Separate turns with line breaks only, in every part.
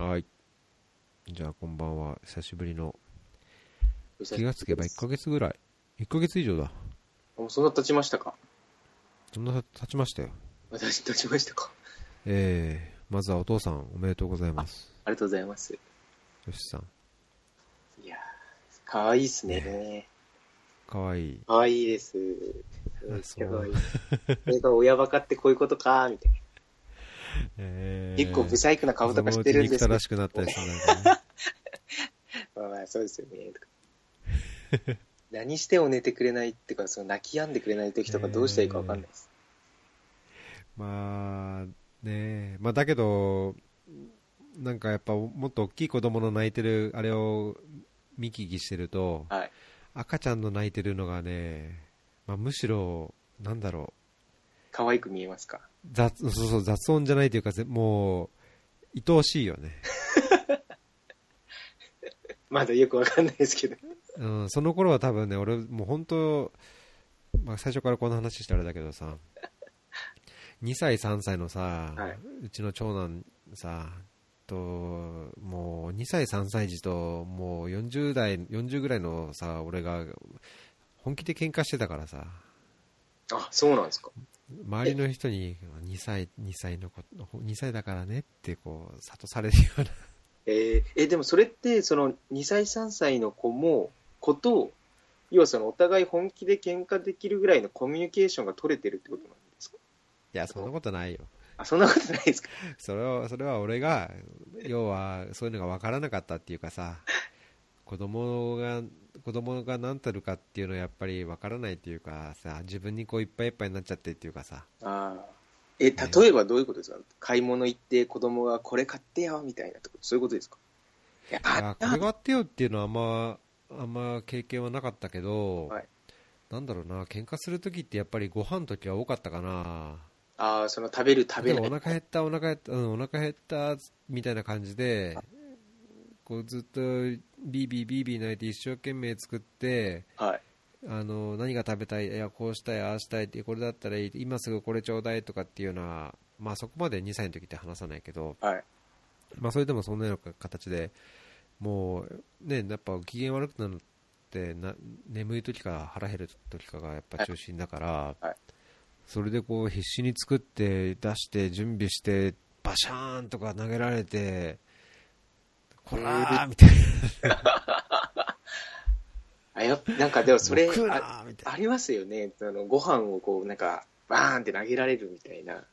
はい。じゃあ、こんばんは。久しぶりの。気がつけば1ヶ月ぐらい。1ヶ月以上だ。
もうそんな経ちましたか？
そんな経ちましたよ。
私経ちましたか？
えー、まずはお父さん、おめでとうございます。
ありがとうございます。
よしさん。
いやー、かわいいっすね。
かわいい。
かわいいです。
そう
ゃかわいい。それが親バカってこういうことかみたいな。
えー、
結構ブサイクな顔とかしてるんですけど
らしくなったりするね。
まあまあ、そうですよね。何しても寝てくれないっていうか、その泣き止んでくれない時とかどうしたらいいかわかんないです。
まあ、ねまあだけど、なんかやっぱもっと大きい子供の泣いてるあれを見聞きしてると、
はい。
赤ちゃんの泣いてるのがね、まあ、むしろ、なんだろ
可愛く見えますか？
う雑そうそう雑音じゃないというかぜもう愛おしいよね、
まだよくわかんないですけど。
うん、その頃は多分ね俺もう本当、まあ、最初からこの話したらあれだけどさ 2歳3歳のさ、
はいう
ちの長男さともう2歳3歳児ともう40代40ぐらいのさ俺が本気で喧嘩してたからさ
あ、そうなんですか。
周りの人に2歳 ,2 歳の子2歳だからねってこう諭されるような。
えー、え、でもそれって、その2歳、3歳の子も、子と、要はそのお互い本気で喧嘩できるぐらいのコミュニケーションが取れてるってことなんですか？
いやそんなことないよ。
あ、そんなことないですか？
それはそれは俺が要はそういうのが分からなかったっていうかさ子供が子供が何たるかっていうのはやっぱり分からないっていうかさ自分にこういっぱいいっぱいになっちゃってっていうかさ。
ああ。え、例えばどういうことですか？買い物行って子供がこれ買ってよみたいなとこそういうことですか？いや、
いやこれがあってよっていうのはあんまあんま経験はなかったけど、
はい。
なんだろうな喧嘩する時ってやっぱりご飯の時は多かったかな。
ああ、その食べる食べない。
お腹減ったお腹減った、うん、お腹減ったみたいな感じでこうずっとビービービービー泣いて一生懸命作って
はい。
あの何が食べたいいやこうしたいああしたいってこれだったらいい今すぐこれちょうだいとかっていうのはまあそこまで2歳の時って話さないけど
はい。
まあそれでもそんなような形でもうねやっぱ機嫌悪くなるってな眠い時か腹減る時かがやっぱ中心だから、
はい
それでこう必死に作って出して準備してバシャーンとか投げられてこらーみたい
あやっなんかでもそれあ、ありますよね。あのご飯をこう、なんか、バーンって投げられるみたいな。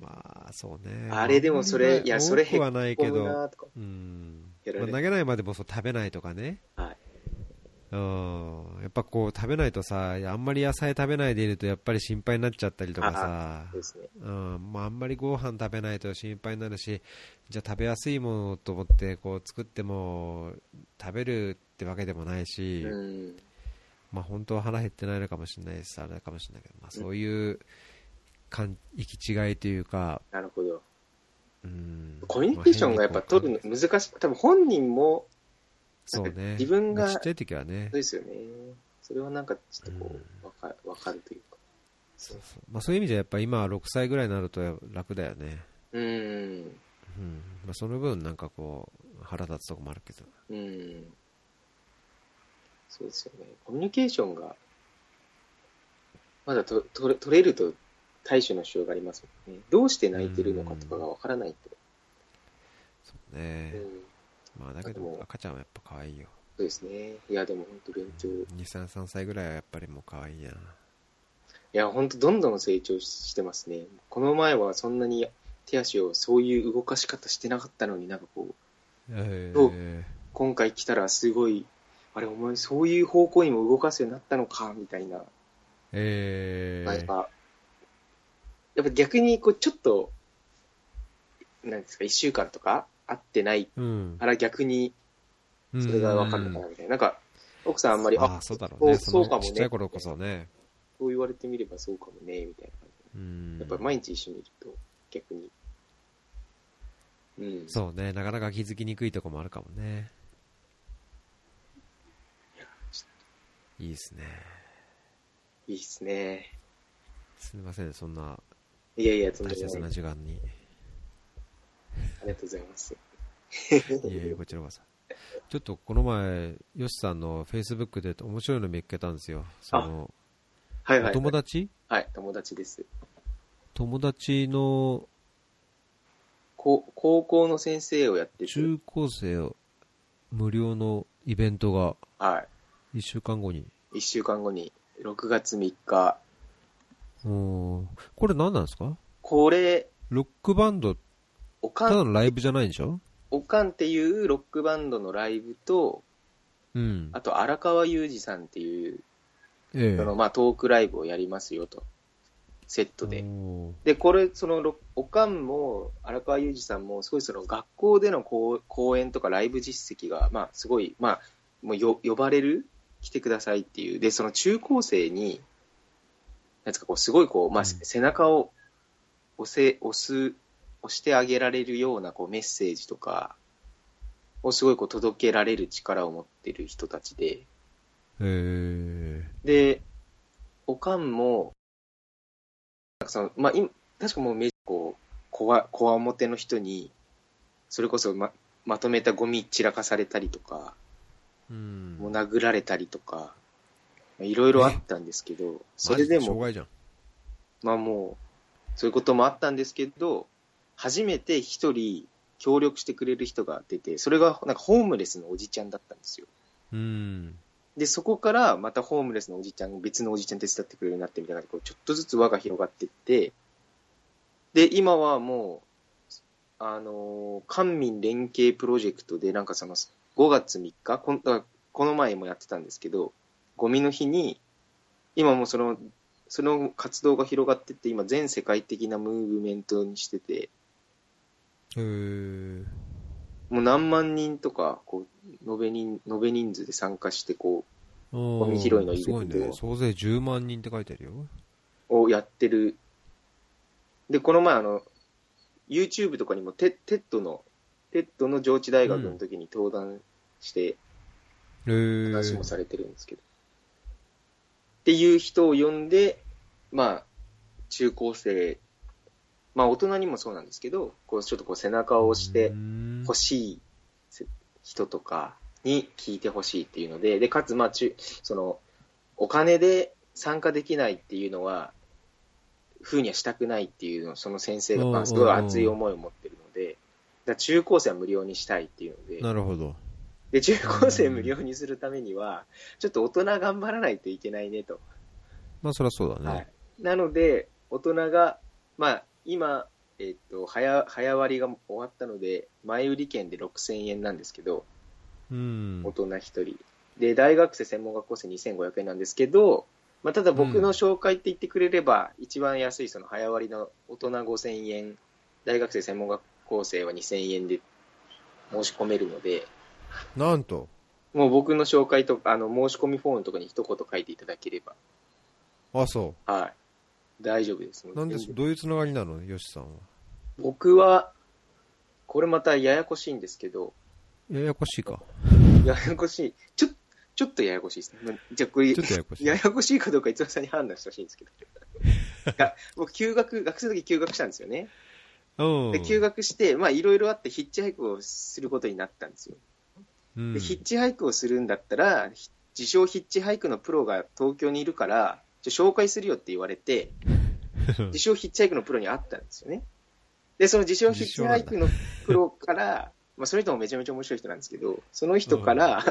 まあそうね
あれでもそれ、いや、それへっこむ
ど
なとか。
うんまあ投げないまでもそう食べないとかね
はい。
うんやっぱこう食べないとさあんまり野菜食べないでいるとやっぱり心配になっちゃったりとかさ
ね。
うんまあ、あんまりご飯食べないと心配になるしじゃあ食べやすいものと思ってこう作っても食べるってわけでもないし、
うん。
まあ、本当は腹減ってないのかもしれないしあれかもしれないけど、まあ、そういう感行き違いというか、
なるほど。
うん
コミュニケーションがやっぱ取るの難しい。多分本人も、
そうね
自分が
ちっちゃい時はね
そうですよね。それはなんかちょっとこう、わかわかるというか。
そうそう,、まあ、そういう意味じゃやっぱ今6歳ぐらいになると楽だよね、
うん。
うんまあ、その分なんかこう腹立つとこもあるけど
うん。そうですよね。コミュニケーションが、まだと取れ取れると対処のしようがありますもんね。どうして泣いてるのかとかがわからないと。
そうね、
うん。
まあ、だけど赤ちゃんはやっぱ可愛いよ
そうですね。いや、でも本当勉強。い
233歳ぐらいはやっぱりもう可愛いやな
や、本当どんどん成長してますね。この前はそんなに手足をそういう動かし方してなかったのになんかこう、
えー、
今回来たらすごい、あれ、お前そういう方向にも動かすようになったのか、みたいな。
えー、
なんか、やっぱ逆にこうちょっと、なんですか、一週間とか会ってない
うん
から逆にそれがわかるのかなみたいな。なんか、奥さんあんまり、あ
そうだろうね。
そうかもね
ちっちゃい頃こそね。
そう言われてみればそうかもね、みたいな感じ
うん。
やっぱり毎日一緒にいると逆に。うん。
そうね、なかなか気づきにくいとこもあるかもね。いいですね。
いいっすね。
すみません、そんない
やいや、とんで
大切な。時間に。
ありがとうございます。
いえいえ、こちらこそ。ちょっとこの前、ヨシさんのフェイスブックで面白いの見っけたんですよ。その、
はいはい。
お友達？
はい、友達です。
友達の
こ高校の先生をやってて、
中高生無料のイベントが
はい。
1週間後に。
一週間後に、6月3日、
おーこれ何なんですか？
これ、
ロックバンド、ただ
おかん、
のライブじゃないんでしょ？
おかんっていうロックバンドのライブと、
うん。
あと荒川裕二さんっていう、
ええ
そのまあトークライブをやりますよと、セットで。で、これ、その、ろおかんも、荒川裕二さんも、すごいその学校での講講演とかライブ実績が、まあ、すごい、まあ、もうよ呼ばれる？来てくださいっていう。で、その中高生に、なんですか、こう、すごいこう、まあ、
うん
背中を押せ、押す、押してあげられるような、こう、メッセージとか、をすごいこう、届けられる力を持ってる人たちで、
え
で、おかんも、なんかその、まあ、今、確かもうめ、こう、こわ、こわもての人に、それこそま、まとめたゴミ散らかされたりとか、
えうん。
もう殴られたりとか、まあいろいろあったんですけど、それでも、
マジ障害じゃん。
まあもう、そういうこともあったんですけど、初めて一人協力してくれる人が出て、それがなんかホームレスのおじちゃんだったんですよ。
うん。
で、そこからまたホームレスのおじちゃん、別のおじちゃん手伝ってくれるようになってみたいな、こうちょっとずつ輪が広がっていって、で、今はもう、あのー官民連携プロジェクトで、なんかその、5月3日、こんあこの前もやってたんですけど、ゴミの日に、今もうその、その活動が広がってって、今全世界的なムーブメントにしてて、
ええ
もう何万人とか、こう、延べ人、延べ人数で参加して、こ
ゴ
ミ拾いのイベント
すごいね。総勢10万人って書いてあるよ。
う、をやってる。で、この前、あの、YouTube とかにもテ、テッドの、テッドの上智大学の時に登壇して、
ええ
話もされてるんですけど。っていう人を呼んで、まあ、中高生、まあ大人にもそうなんですけど、こうちょっとこう背中を押して欲しいせ人とかに聞いてほしいっていうので、で、かつ、まあ、中、その、お金で参加できないっていうのは、風にはしたくないっていうのを、その先生が、まあ、すごい熱い思いを持ってるので、だ中高生は無料にしたいっていうので、
なるほど。
で、中高生無料にするためには、ちょっと大人頑張らないといけないねと。
まあ、そりゃそうだね。
はい。なので、大人が、まあ、今、えっと、早、早割りが終わったので、前売り券で6000円なんですけど、
うん
大。人一人。で、大学生専門学校生2500円なんですけど、まあ、ただ僕の紹介って言ってくれれば、一番安いその早割りの大人5000円、大学生専門学校生は2000円で申し込めるので、
なんと。
もう僕の紹介とか、あの、申し込みフォームとかに一言書いていただければ、
あ、そ
はい。大丈夫です。
う。なんで、どういうつながりなの？ヨシさんは。
僕は、これまたややこしいんですけど、
ややこしいか。
ややこしい。ちょ、ちょっとややこしいですね。まじゃあこれ、
ちょっとややこしい。
ややこしいかどうか、逸話さんに判断してほしいんですけど。いや僕、休学、学生の時休学したんですよね。
うん。
で、休学して、まあ、いろいろあってヒッチハイクをすることになったんですよ。
うん
で、ヒッチハイクをするんだったら、ひ自称ヒッチハイクのプロが東京にいるから、紹介するよって言われて、自称ヒッチハイクのプロに会ったんですよね。で、その自称ヒッチハイクのプロから、まあ、その人もめちゃめちゃ面白い人なんですけど、その人から、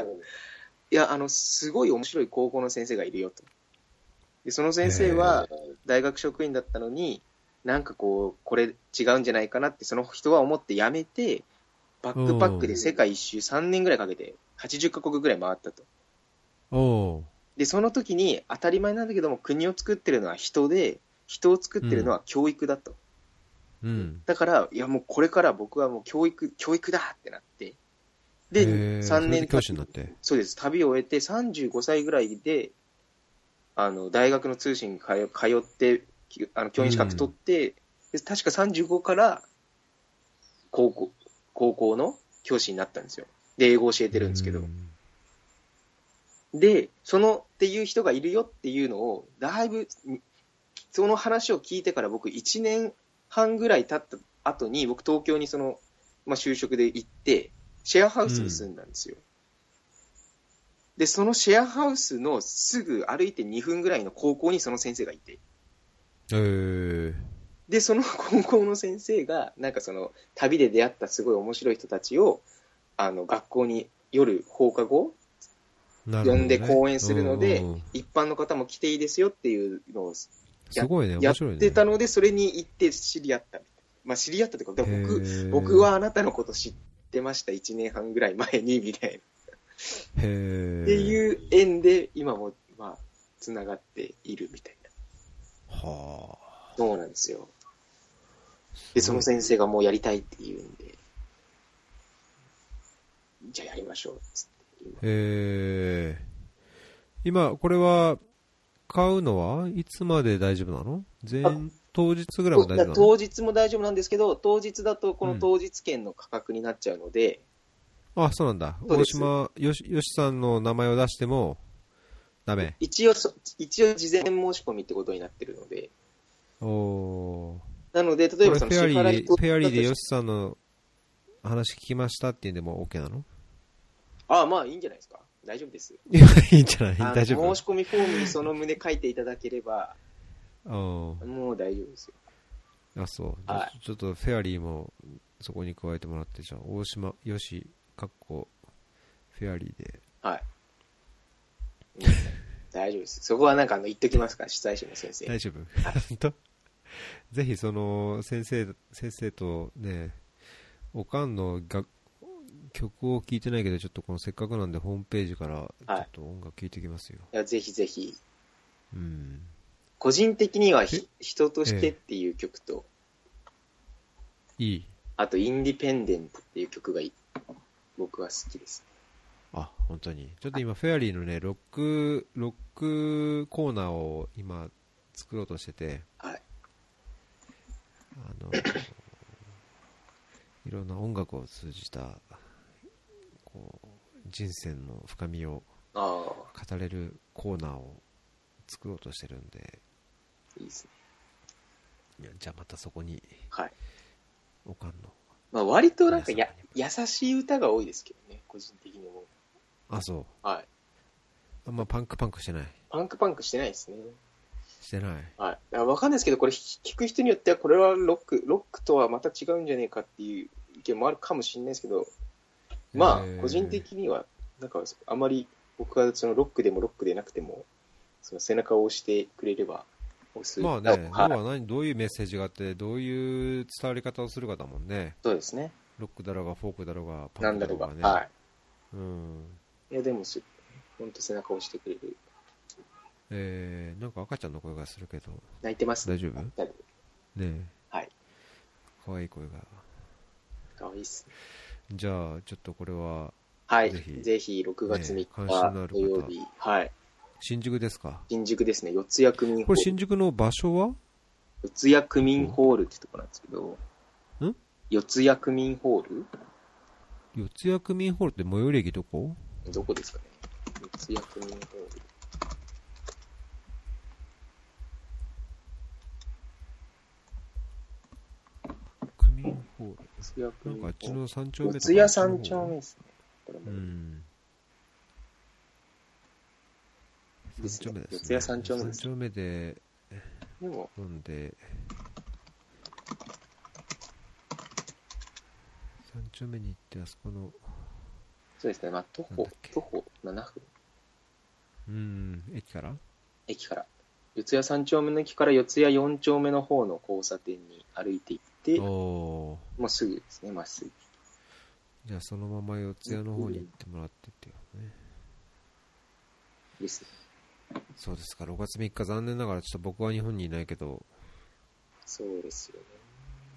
いや、あの、すごい面白い高校の先生がいるよと。で、その先生は大学職員だったのに、なんかこう、これ違うんじゃないかなって、その人は思って辞めて、バックパックで世界一周3年ぐらいかけて、80カ国ぐらい回ったと。で、その時に当たり前なんだけども、国を作ってるのは人で、人を作ってるのは教育だと。
うん。
だから、いやもうこれから僕はもう教育、教育だってなって。で、
へー
3
それで
年
教師になって。
そうです。旅を終えて35歳ぐらいで、あの、大学の通信に通通って、きあの教員資格取って、で確か35から高校、高校の教師になったんですよ。で、英語を教えてるんですけど。
うん
で、そのっていう人がいるよっていうのを、だいぶ、その話を聞いてから僕1年半ぐらい経った後に、僕東京にその、まあ、就職で行って、シェアハウスに住んだんですよ。で、そのシェアハウスのすぐ歩いて2分ぐらいの高校にその先生がいて、
えー、
で、その高校の先生が、なんかその、旅で出会ったすごい面白い人たちを、あの、学校に夜放課後、
ね
呼んで講演するので
うんうんうん、
一般の方も来ていいですよっていうのを
すごいね、
やっ。てたので、それに行って知り合った。まあ、知り合ったというか、僕、
ー
僕はあなたのこと知ってました、1年半ぐらい前に、みたいな。
へー
っていう縁で、今も、まあ、つながっているみたいな。
は
そうなんですよ。
あ。
で、その先生がもうやりたいって言うんで、じゃあやりましょう、つって。
えー、今、これは、買うのはいつまで大丈夫なの？前
あ
当日ぐらいも大丈夫なの？
当日も大丈夫なんですけど、当日だとこの当日券の価格になっちゃうので、
あ、そうなんだ。大島よし、よしさんの名前を出しても、ダメ。
一応そ、一応事前申し込みってことになってるので、
おー。
なので、例えばその支
フェアリーで、フェアリーでよしさんの話聞きましたって言うんでも OK なの？
ああ、まあいいんじゃないですか。大丈夫です。
いや、いいんじゃない？大丈夫？
申し込みフォームにその旨書いていただければ、
うん。
もう大丈夫ですよ。
あ、そう。
は
ちょっとフェアリーもそこに加えてもらって、じゃあ、大島よし、かっこ、フェアリーで。
はい。大丈夫です。そこはなんかあの言っときますか？ら、主催者の先生。
大丈夫？本当？ぜひその先生先生とねおかんの楽曲を聴いてないけどちょっとこのせっかくなんでホームページからちょっと音楽聴いてきますよ、
いやぜひぜひ。
うん。
個人的にはひ
え？
人としてっていう曲と、
いい。
あとインディペンデントっていう曲がいい。僕は好きです。
あ本当に。ちょっと今フェアリーのねロックロックコーナーを今作ろうとしてて。
はい。
あの いろんな音楽を通じた人生の深みを語れるコーナーを作ろうとしてるんで
いいですね。
いやじゃあまたそこに
はい。
おかんの
まあ割となんかや
皆
優しい歌が多いですけどね、個人的にも。
あそう
はい。
あんまパンクパンクしてない
パンクパンクしてないですね。
してない
はい。わかんないですけど、これ聞く人によっては、これはロック、ロックとはまた違うんじゃねえかっていう意見もあるかもしれないですけど、まあ、個人的には、なんか、あまり僕はそのロックでもロックでなくても、その背中を押してくれれば、押す。
まあね、
はい
要は何どういうメッセージがあってどういう伝わり方をするかだもんね
そうですね。
ロックだろうがフォークだろうがパン
だろうが。
クだろうがね
は
うん
い。いや、でもす、本当背中を押してくれる。
えー、なんか赤ちゃんの声がするけど
泣いてます、
大丈夫？
大丈夫
ね
はい。
可愛い声が
かわいいっすね。
じゃあちょっとこれは
はい。
ぜひ
ぜひ、6月3
ね
日土曜日、はい。
新宿ですか？
新宿ですね、四谷区民ホ
これ
ール。
新宿の場所は？
四谷区民ホールってとこなんですけど、
ん？
四谷区民ホール？
四谷区民ホールって最寄り駅どこ？
どこですかね四谷区民ホール。
区民ホールあっち。の三丁目とか
四谷三丁目ですね。これも
うん。三丁目ですね
四谷三丁目です
三丁目で
でも、
飲んで三丁目に行ってあそこの
そうですね、まあ、徒歩徒歩7分、
うん。駅から？
駅から。四谷三丁目の駅から四谷四丁目の方の交差点に歩いて行って、
おお
もうすぐですね、まっすぐ。
じゃあそのまま四谷の方に行ってもらってっていうね
ですね。
そうですか6月3日残念ながらちょっと僕は日本にいないけど
そうですよね。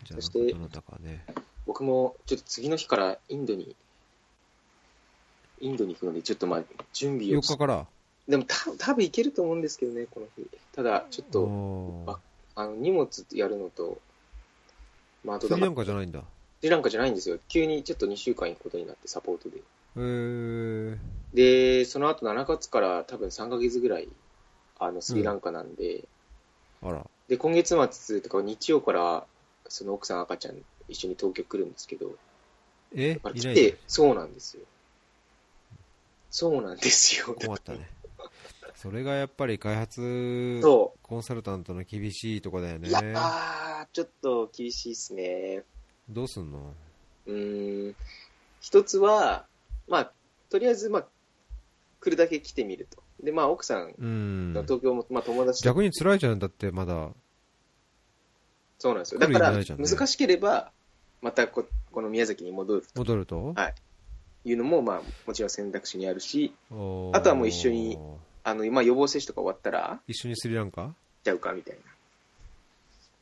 じゃあ
そして
どなたかね
僕もちょっと次の日からインドに、インドに行くので、ちょっとまあ、準備
4
を
日から？
でもた多分行けると思うんですけどね、この日。ただ、ちょっと、
おー
ああの荷物やるのと、まあ、あと
スリランカじゃないんだ
スリランカじゃないんですよ。急にちょっと2週間行くことになって、サポートで。
えー、
で、その後7月から多分3ヶ月ぐらい、あの、スリランカなんで、
あら
で、今月末とか日曜から、その奥さん赤ちゃん一緒に東京来るんですけど、
え？
だから
いな
来て、そうなんですよ。そうなんですよ。
困ったね。それがやっぱり開発
そ
コンサルタントの厳しいとこだよ
う。
ね
い。や、あーちょっと厳しいっすね。
どうすんの？
うーん。一つは、まあ、とりあえず、まあ、来るだけ来てみると。で、まあ、奥さん
うん
の。東京も、まあ、友達と
逆に辛いじゃん、だってまだ。
そうなんですよ。だから、難しければ、またここの宮崎に戻ると
戻ると？
はいいうのも、まあ、もちろん選択肢にあるし、あとはもう一緒にあの、まあ、予防接種とか終わったら、
一緒にスリランカ
行っちゃうかみたい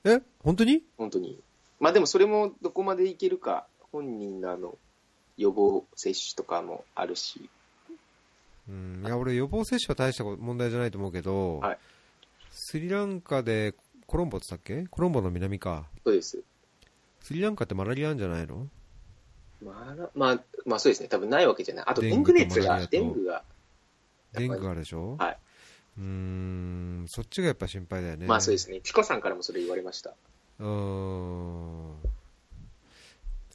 な。
え？本当に？
本当に。まあ、でもそれもどこまでいけるか、本人のあの、予防接種とかもあるし、
うん、いや俺、予防接種は大した問題じゃないと思うけど、
はい
スリランカでコロンボって言ったっけ？コロンボの南か。
そうです。
スリランカってマラリアあるんじゃないの？
まあ、まあ、まあそうですね。多分ないわけじゃない。あと、デン
グ
グ熱が、デングが、
デングがあるでしょ？
はいう
ーん、そっちがやっぱ心配だよね。
まあそうですね。ピコさんからもそれ言われました。
うーん。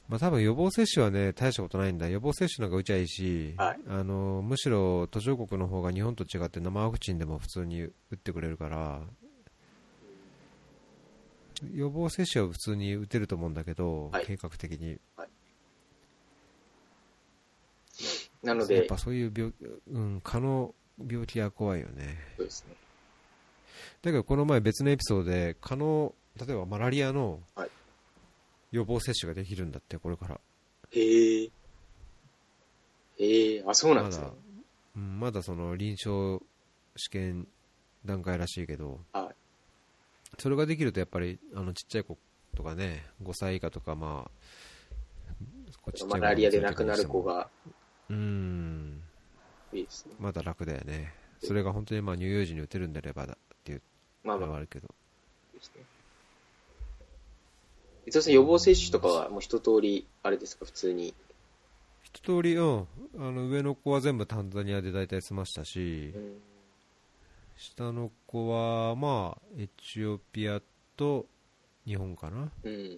まあ多分予防接種はね、大したことないんだ。予防接種なんか打ちゃいいし、
はい
あの、むしろ途上国の方が日本と違って生ワクチンでも普通に打ってくれるから、予防接種は普通に打てると思うんだけど、
はい
計画的に。
なの
やっ
で、
ぱそういう病、うん、蚊の病気は怖いよね。
そうですね。
だけどこの前別のエピソードで蚊の例えばマラリアの
はい
予防接種ができるんだってこれから
へえ。へえ、あ、そうなんですね
まだ。、うん、まだその臨床試験段階らしいけど
はい。
それができるとやっぱりあのちっちゃい子とかね5歳以下とかまあこうちっちゃい子
マラリアで亡くなる子が
うん。
いいですね。
まだ楽だよね。それが本当にまあ乳幼児に打てるんであればだっていう
まあまあ、
のはあるけど。
いいですね。伊藤さん、予防接種とかはもう一通り、あれですか、普通に。
一通りうん。あの上の子は全部タンザニアで大体済ましたし、
うん。
下の子はまあエチオピアと日本かな、
うん。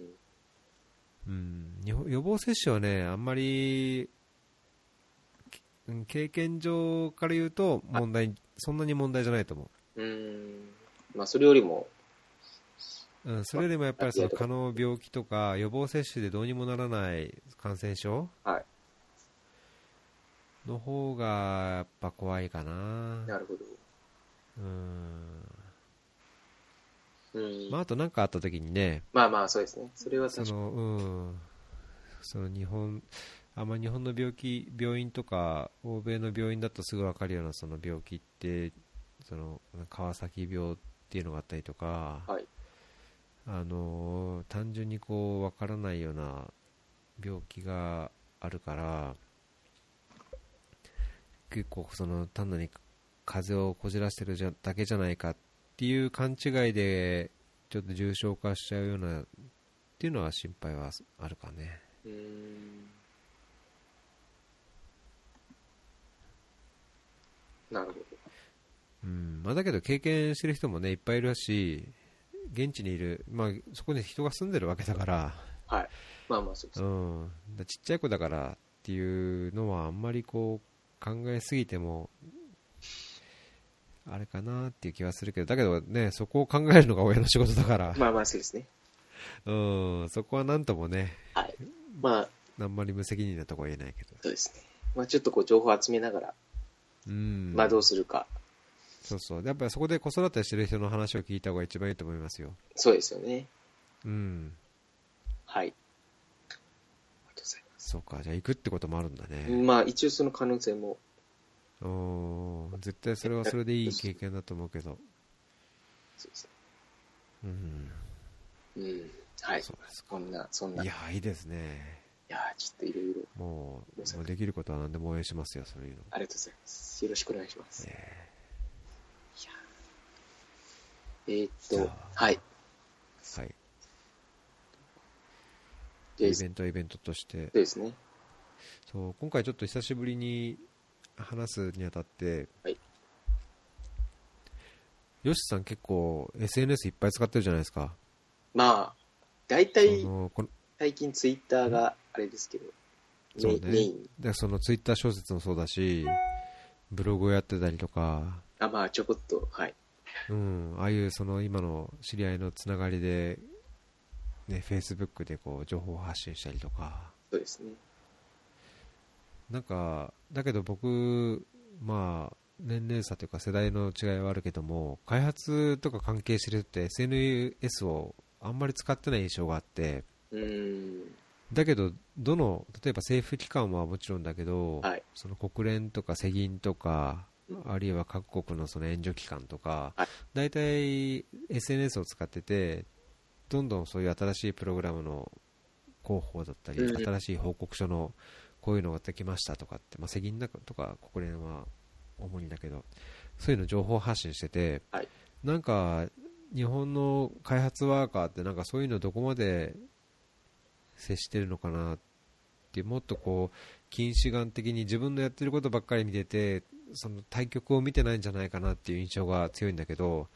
うん、日本予防接種はねあんまりきうん経験上から言うと問題そんなに問題じゃないと思
うん。まあ、それよりも、
う、うん、それよりもやっぱりその蚊の病気とか予防接種でどうにもならない感染症？
はい。
の方がやっぱ怖いかな
なるほど。
うん
うん。
まあ、あと何かあった時にね
まあまあ、そうですね。それは
そ
確かに。
のうんその日本あんま日本の病気病院とか欧米の病院だとすぐ分かるようなその病気ってその川崎病っていうのがあったりとか、
はい
あの単純にこう分からないような病気があるから結構その単なる風邪をこじらしてるじゃだけじゃないかっていう勘違いでちょっと重症化しちゃうようなっていうのは心配はあるかね。
うん。なるほど。
うんまあ、だけど経験してる人もねいっぱいいるし現地にいる、まあ、そこに人が住んでるわけだから、
はい。まあまあ、そうです
う
ね。
ん、だちっちゃい子だからっていうのはあんまりこう考えすぎてもあれかなっていう気はするけどだけどねそこを考えるのが親の仕事だから、
まあまあ、そうですね。
うん、そこはなんともね
はい。まあ、
あんまり無責任なとこは言えないけど、
そうですね。まあ、ちょっとこう、情報を集めながら、
うん、
まあ、どうするか。
そうそうやっぱりそこで子育てしてる人の話を聞いた方が一番いいと思いますよ、
そうですよね。
うん、
はい。ありがとうございま
そうかじゃあ行くってこともあるんだ
す。
ね、
まあ、一応その可能性も、
おー絶対それはそれでいい経験だと思うけど、
そうです
うん、
ね。うん。はい。
そうですか
そんな、そんな。
い
や
いいですね
ーちょっといろいろ、
もうもうできることは何でも応援しますよそういうの、
ありがとうございます。よろしくお願いします。
え
え。ー。っとはい。
ーはい。
で
イベントイベントとして。
そうですね。
そう今回ちょっと久しぶりに話すにあたって、
はい。
よしさん結構 SNS いっぱい使ってるじゃないですか。
まあ、大体
この
最近ツイッターがあれですけど、
そうね
メイン。
でそのツイッター小説もそうだしブログをやってたりとか
あ、まあ、ちょこっと、はい。
うん、ああいうその今の知り合いのつながりで、ね、Facebook でこう情報発信したりとか、
そうですね。
なんか、だけど僕、まあ、年齢差というか世代の違いはあるけども、開発とか関係してるって SNS をあんまり使ってない印象があって、
うーん。
だけど、どの、例えば政府機関はもちろんだけど、
はい。
その国連とか世銀とか、あるいは各国のその援助機関とか
はい、
大体 SNS を使ってて、どんどんそういう新しいプログラムの広報だったり、
うん
新しい報告書のこういうのができましたとかって、まあ、世銀だとか国連は主にだけど、そういうの情報発信してて、
はい
なんか日本の開発ワーカーってなんかそういうのどこまで接してるのかなってもっとこう近視眼的に自分のやってることばっかり見ててその対局を見てないんじゃないかなっていう印象が強いんだけど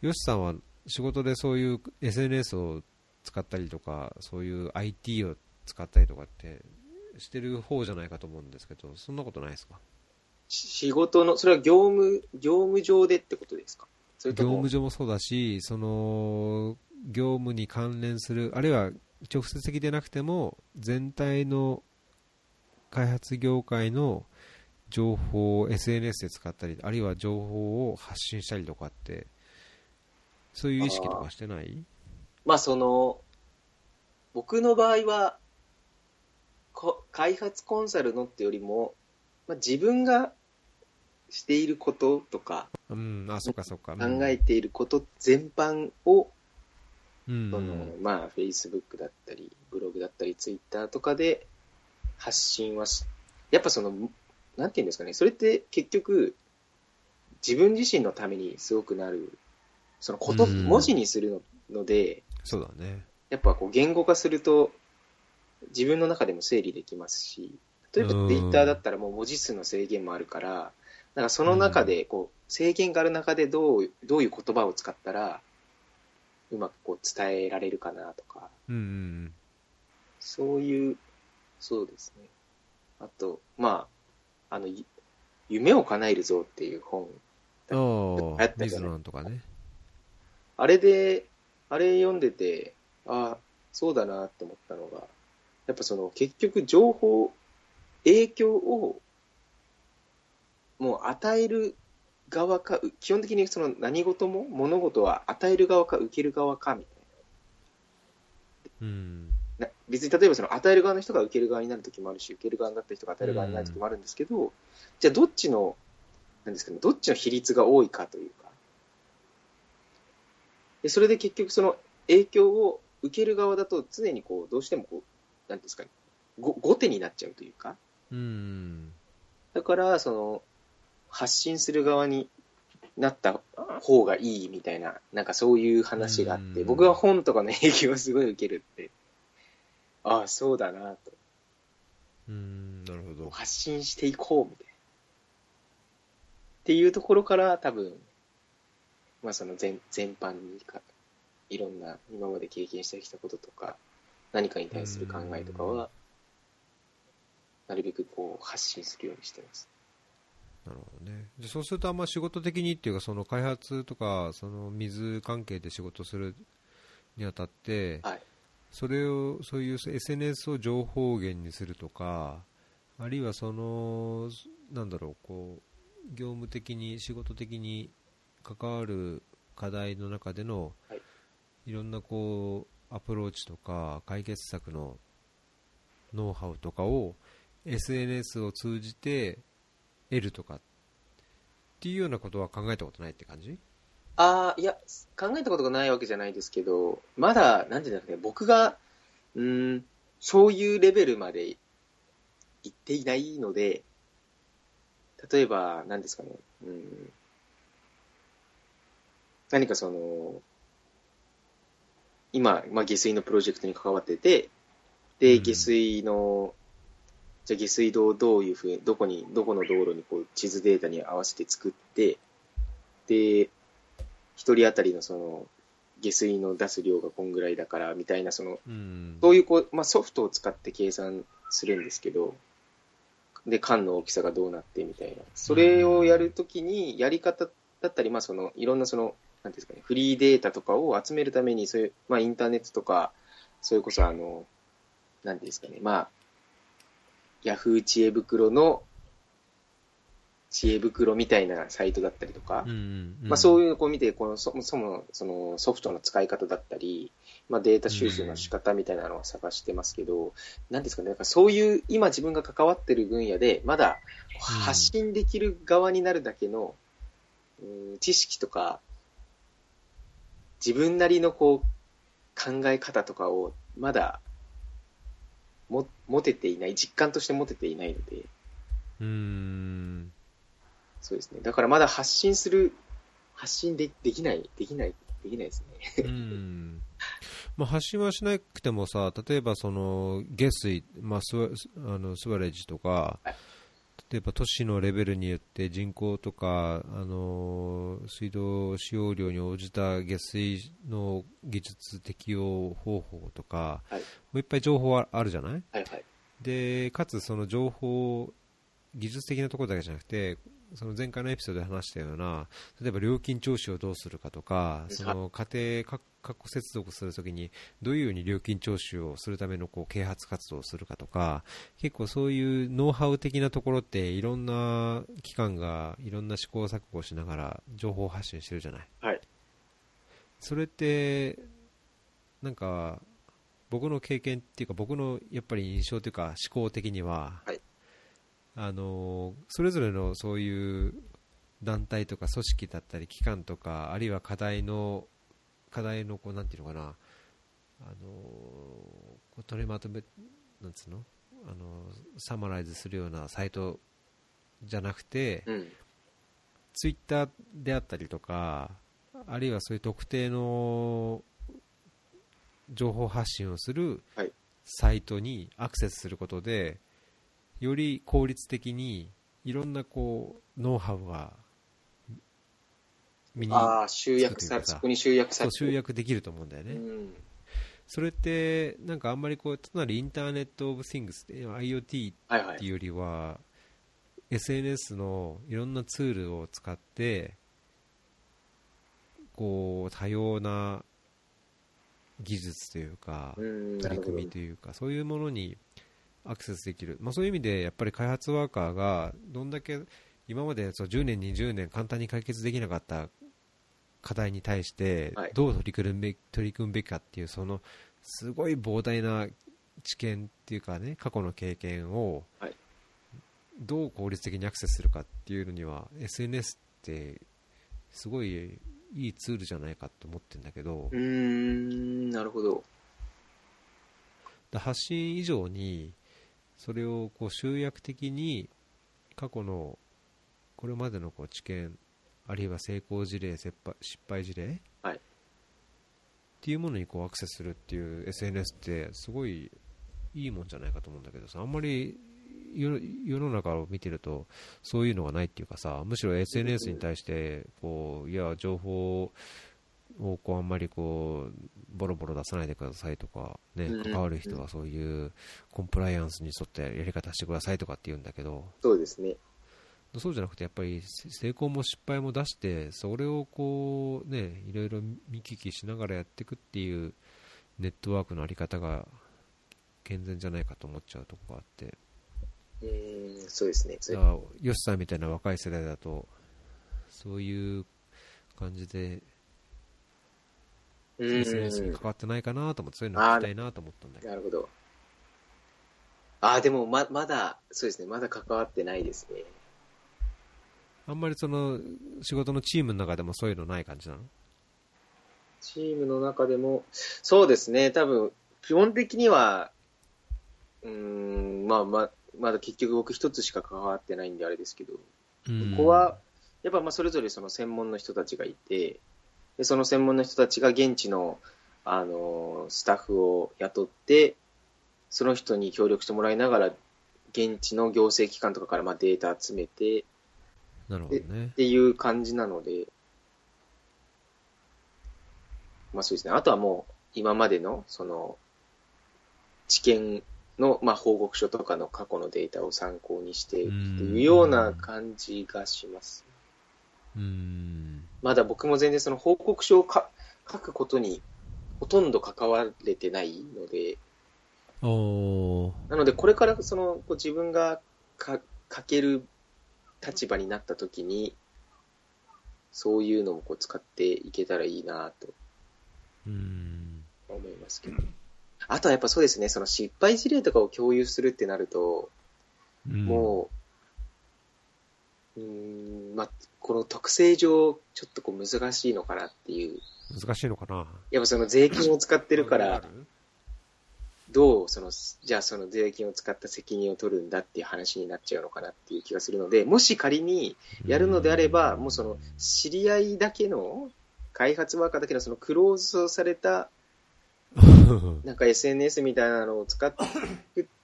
よしさんは仕事でそういう SNS を使ったりとかそういう IT を使ったりとかってしてる方じゃないかと思うんですけどそんなことないですか？
し仕事の、それは業務、業務上でってことですか？
業
も。
務上もそうだしその業務に関連するあるいは直接的でなくても全体の開発業界の情報を SNS で使ったりあるいは情報を発信したりとかってそういう意識とかしてない？
まあその、僕の場合は、こ開発コンサルのってよりも、まあ、自分がしていることとか、
うんあそっかそっか、
考えていること全般を、
うん
そのまあ、Facebook だったり、ブログだったり、Twitter とかで発信はし、やっぱその、なんていうんですかね、それって結局、自分自身のためにすごくなる、そのこと、
うん。
文字にするのので、
そうだね。
やっぱこう言語化すると自分の中でも整理できますし、例えば
うん。
Twitter だったらもう文字数の制限もあるから、なんかその中でこう制限がある中でどうどういう言葉を使ったらうまくこう伝えられるかなとか、
うんうん
そういう、そうですね。あと、まあ、あの、ゆ夢を叶えるぞっていう本、流行ったじゃな
とかね。
あれで、あれ読んでて、あそうだなって思ったのが、やっぱその結局情報、影響をもう与える側か、う基本的にその何事も物事は与える側か受ける側かみたい
うん
な。な別に例えばその与える側の人が受ける側になる時もあるし、受ける側になった人が与える側になる時もあるんですけど、じゃあどっちの、なんですかね、どっちの比率が多いかというか。で、それで結局その影響を受ける側だと常にこう、どうしてもこう、なんですかね、ご後手になっちゃうというか。
うん
だから、その、発信する側になった方がいいみたいな、なんかそういう話があって、
うん
僕は本とかの影響をすごい受けるって、ああ、そうだなと。
うんなるほど
発信していこうみたいな。っていうところから多分、まあその全全般にか、いろんな今まで経験してきたこととか、何かに対する考えとか
うん
は、なるべくこう発信するようにしてます。
なるほどね。でそうするとあんま仕事的にっていうか、その開発とか、その水関係で仕事するにあたって、
はい。
それを、そういう SNS を情報源にするとか、あるいはその、なんだろう、こう、業務的に、仕事的に関わる課題の中での、
はい
いろんなこう、アプローチとか、解決策のノウハウとかを SNS を通じて得るとかっていうようなことは考えたことないって感じ？
ああ、いや、考えたことがないわけじゃないですけど、まだ、なんていうんだろうね、僕が、うーん、そういうレベルまで行っていないので、例えば、何ですかね、うん、何かその、今、まあ、下水のプロジェクトに関わってて、で、
うん。
下水の、じゃあ下水道をどういうふうに、どこに、どこの道路にこう地図データに合わせて作って、で、一人当たりのその、下水の出す量がこんぐらいだから、みたいな、その、
うん
そういうこう、まあ、ソフトを使って計算するんですけど、で、缶の大きさがどうなってみたいな。それをやるときに、やり方だったり、まあ、その、いろんなその、なんですかね、フリーデータとかを集めるために、そういう、まあ、インターネットとか、それこそ、あの、なんですかね、まあ、ヤフー知恵袋の知恵袋みたいなサイトだったりとか、
うんうんうん。
まあ、そういうのを見て、このそそもそのソフトの使い方だったり、まあ、データ収集の仕方みたいなのを探してますけど、なんですかね、なんかそういう今自分が関わってる分野で、まだ
うん
発信できる側になるだけの、うん知識とか、自分なりのこう考え方とかをまだも持てていない、実感として持てていないので、
うーん
そうですね。だからまだ発信する、発信でできない、できない、できないですね。
うん まあ、発信はしなくてもさ、例えばその下水、まあ、スワあのスワレージとか、
はい
例えば都市のレベルによって人口とか、あの水道使用量に応じた下水の技術適用方法とか、
はい
もういっぱい情報はあるじゃない？
はいはい。
でかつその情報技術的なところだけじゃなくてその前回のエピソードで話したような例えば料金徴収をどうするかとかその家庭か過去接続するときにどういうように料金徴収をするためのこう啓発活動をするかとか結構そういうノウハウ的なところっていろんな機関がいろんな試行錯誤をしながら情報発信してるじゃない。
はい。
それってなんか僕の経験っていうか僕のやっぱり印象というか思考的には、
はい
あのそれぞれのそういう団体とか組織だったり機関とかあるいは課題の課題のこうなんていうのかな。あのこう取りまとめなんつうの？あのサマライズするようなサイトじゃなくて、
うん。
ツイッターであったりとか、あるいはそういう特定の情報発信をする
はい。
サイトにアクセスすることで、より効率的にいろんなこうノウハウが身に
ああ、集約さ、そこに集約さ
集約できると思うんだよね。
うん。
それってなんかあんまりこう、つまりインターネット・オブ・シングス、IoT
はいはい。
っていうよりは SNS のいろんなツールを使ってこう多様な技術というか
うん。
取り組みというかそういうものにアクセスできる、まあ、そういう意味でやっぱり開発ワーカーがどんだけ今までそう10年、20年簡単に解決できなかった課題に対して
はい。
どう取り組むべき取り組むべきかっていうそのすごい膨大な知見っていうかね過去の経験を
はい。
どう効率的にアクセスするかっていうのには SNS ってすごいいいツールじゃないかと思ってるんだけど
うーん、なるほど。
だ発信以上にそれをこう集約的に過去のこれまでのこう知見あるいは成功事例失敗失敗事例、
はい。
っていうものにこうアクセスするっていう SNS ってすごいいいもんじゃないかと思うんだけどさあんまり世世の中を見てるとそういうのがないっていうかさむしろ SNS に対してこういや情報をこうあんまりこうボロボロ出さないでくださいとか、ね
うん、
関わる人はそういうコンプライアンスに沿ったやり方してくださいとかって言うんだけど
そうですね。
そうじゃなくてやっぱりせ成功も失敗も出してそれをこうねいろいろ見聞きしながらやっていくっていうネットワークのあり方が健全じゃないかと思っちゃうところがあって
うーん、そうですね。
だからヨシさんみたいな若い世代だとそういう感じで
う
SNS に関わってないかなと思ってそういうの聞きたいなと思ったんだけど
なるほど。ああ、でもま、まだ、そうですね。まだ関わってないですね。
あんまりその仕事のチームの中でもそういうのない感じなの？
チームの中でも、そうですね。多分、基本的には、うーん、まあまあ、まだ結局僕一つしか関わってないんであれですけど、ここは、やっぱまあそれぞれその専門の人たちがいて、でその専門の人たちが現地の、あのスタッフを雇って、その人に協力してもらいながら、現地の行政機関とかからまあデータ集めてっ
なるほどね
ていう感じなので、まあそうですね。あとはもう今までのその知見の、まあ、報告書とかの過去のデータを参考にしてっていうような感じがします。
うん。
まだ僕も全然その報告書をか書くことにほとんど関われてないので、
おー。
なのでこれからそのこう自分がか書ける立場になった時に、そういうのもこう使っていけたらいいなと
うん。
思いますけど。あとはやっぱそうですね、その失敗事例とかを共有するってなると、
うん
もう、うーん、まあ、この特性上、ちょっとこう難しいのかなっていう。
難しいのかな？
やっぱその税金を使ってるから、どう、その、じゃあその税金を使った責任を取るんだっていう話になっちゃうのかなっていう気がするので、もし仮にやるのであれば、もうその、知り合いだけの、開発ワーカーだけのそのクローズされた、なんか SNS みたいなのを使っ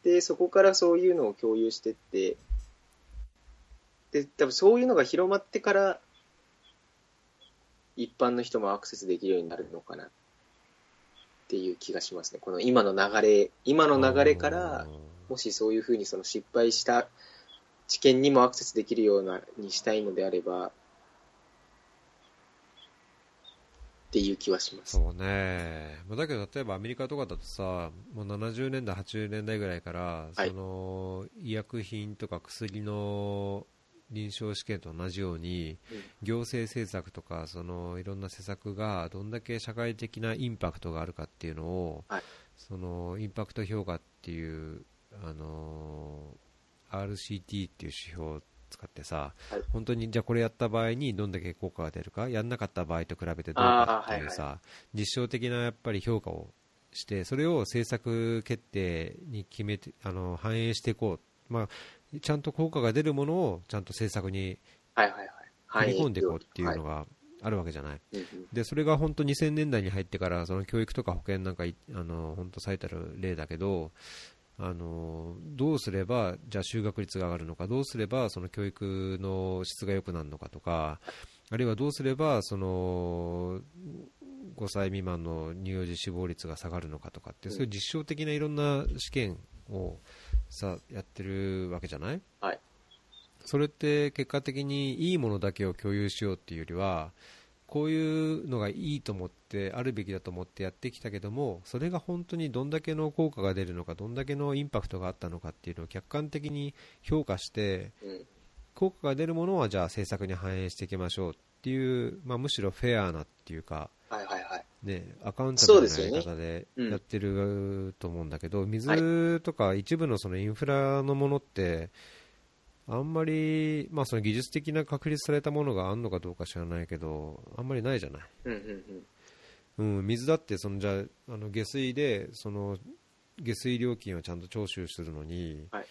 て、そこからそういうのを共有してって、で、多分そういうのが広まってから、一般の人もアクセスできるようになるのかなっていう気がしますね。この今の流れ、今の流れから、もしそういうふうにその失敗した知見にもアクセスできるようなにしたいのであれば、っていう気はします。
そうね、まあだけど例えばアメリカとかだとさ、もう70年代、80年代ぐらいから、
はい
その医薬品とか薬の臨床試験と同じように、
うん。
行政政策とかそのいろんな施策がどんだけ社会的なインパクトがあるかっていうのを、
はい。
そのインパクト評価っていう、あの RCT っていう指標を使ってさ、
はい。
本当にじゃあこれやった場合にどんだけ効果が出るか、やんなかった場合と比べてどうかっていうさ、
あ
実証的なやっぱり評価をして、それを政策決定に決めてあの反映していこう、まあ、ちゃんと効果が出るものをちゃんと政策に。組み込んでいこうっていうの
が。
があるわけじゃない、でそれが本当2000年代に入ってからその教育とか保険なんかいあの本当最たる例だけどあのどうすればじゃあ就学率が上がるのかどうすればその教育の質が良くなるのかとかあるいはどうすればその5歳未満の乳幼児死亡率が下がるのかとかってそういう実証的ないろんな試験をさやってるわけじゃない？
はい。
それって結果的にいいものだけを共有しようっていうよりはこういうのがいいと思ってあるべきだと思ってやってきたけどもそれが本当にどんだけの効果が出るのかどんだけのインパクトがあったのかっていうのを客観的に評価して
うん。
効果が出るものはじゃあ政策に反映していきましょうっていう、まあ、むしろフェアなっていうか、
はいはいはい。
ね、アカウンタブルやり方で
うん
やってると思うんだけど、水とか一部のそのインフラのものって、あんまり、まあ、その技術的な確立されたものがあるのかどうか知らないけど、あんまりないじゃない。
うんうんうん。
うん、水だってそのじゃああの下水でその下水料金をちゃんと徴収するのに、
はい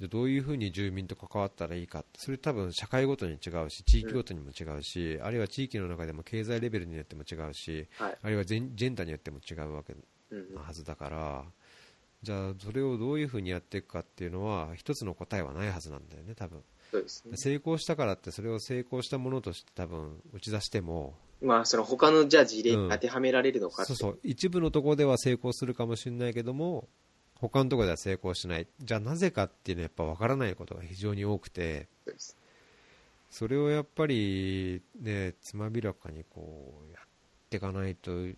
じゃあどういうふうに住民と関わったらいいかそれ多分社会ごとに違うし地域ごとにも違うし、あるいは地域の中でも経済レベルによっても違うし
はい。
あるいはジェンジェンダーによっても違うわけ
うんうん
なはずだからじゃあそれをどういうふうにやっていくかっていうのは一つの答えはないはずなんだよね多分
そうですね。
成功したからってそれを成功したものとして多分打ち出しても
まあ、その他のじゃあ事例
うん
に当てはめられるのかって。
そうそう一部のところでは成功するかもしれないけども他のところでは成功しない。じゃあなぜかっていうのはやっぱ分からないことが非常に多くて。それをやっぱりねつまびらかにこうやっていかないとい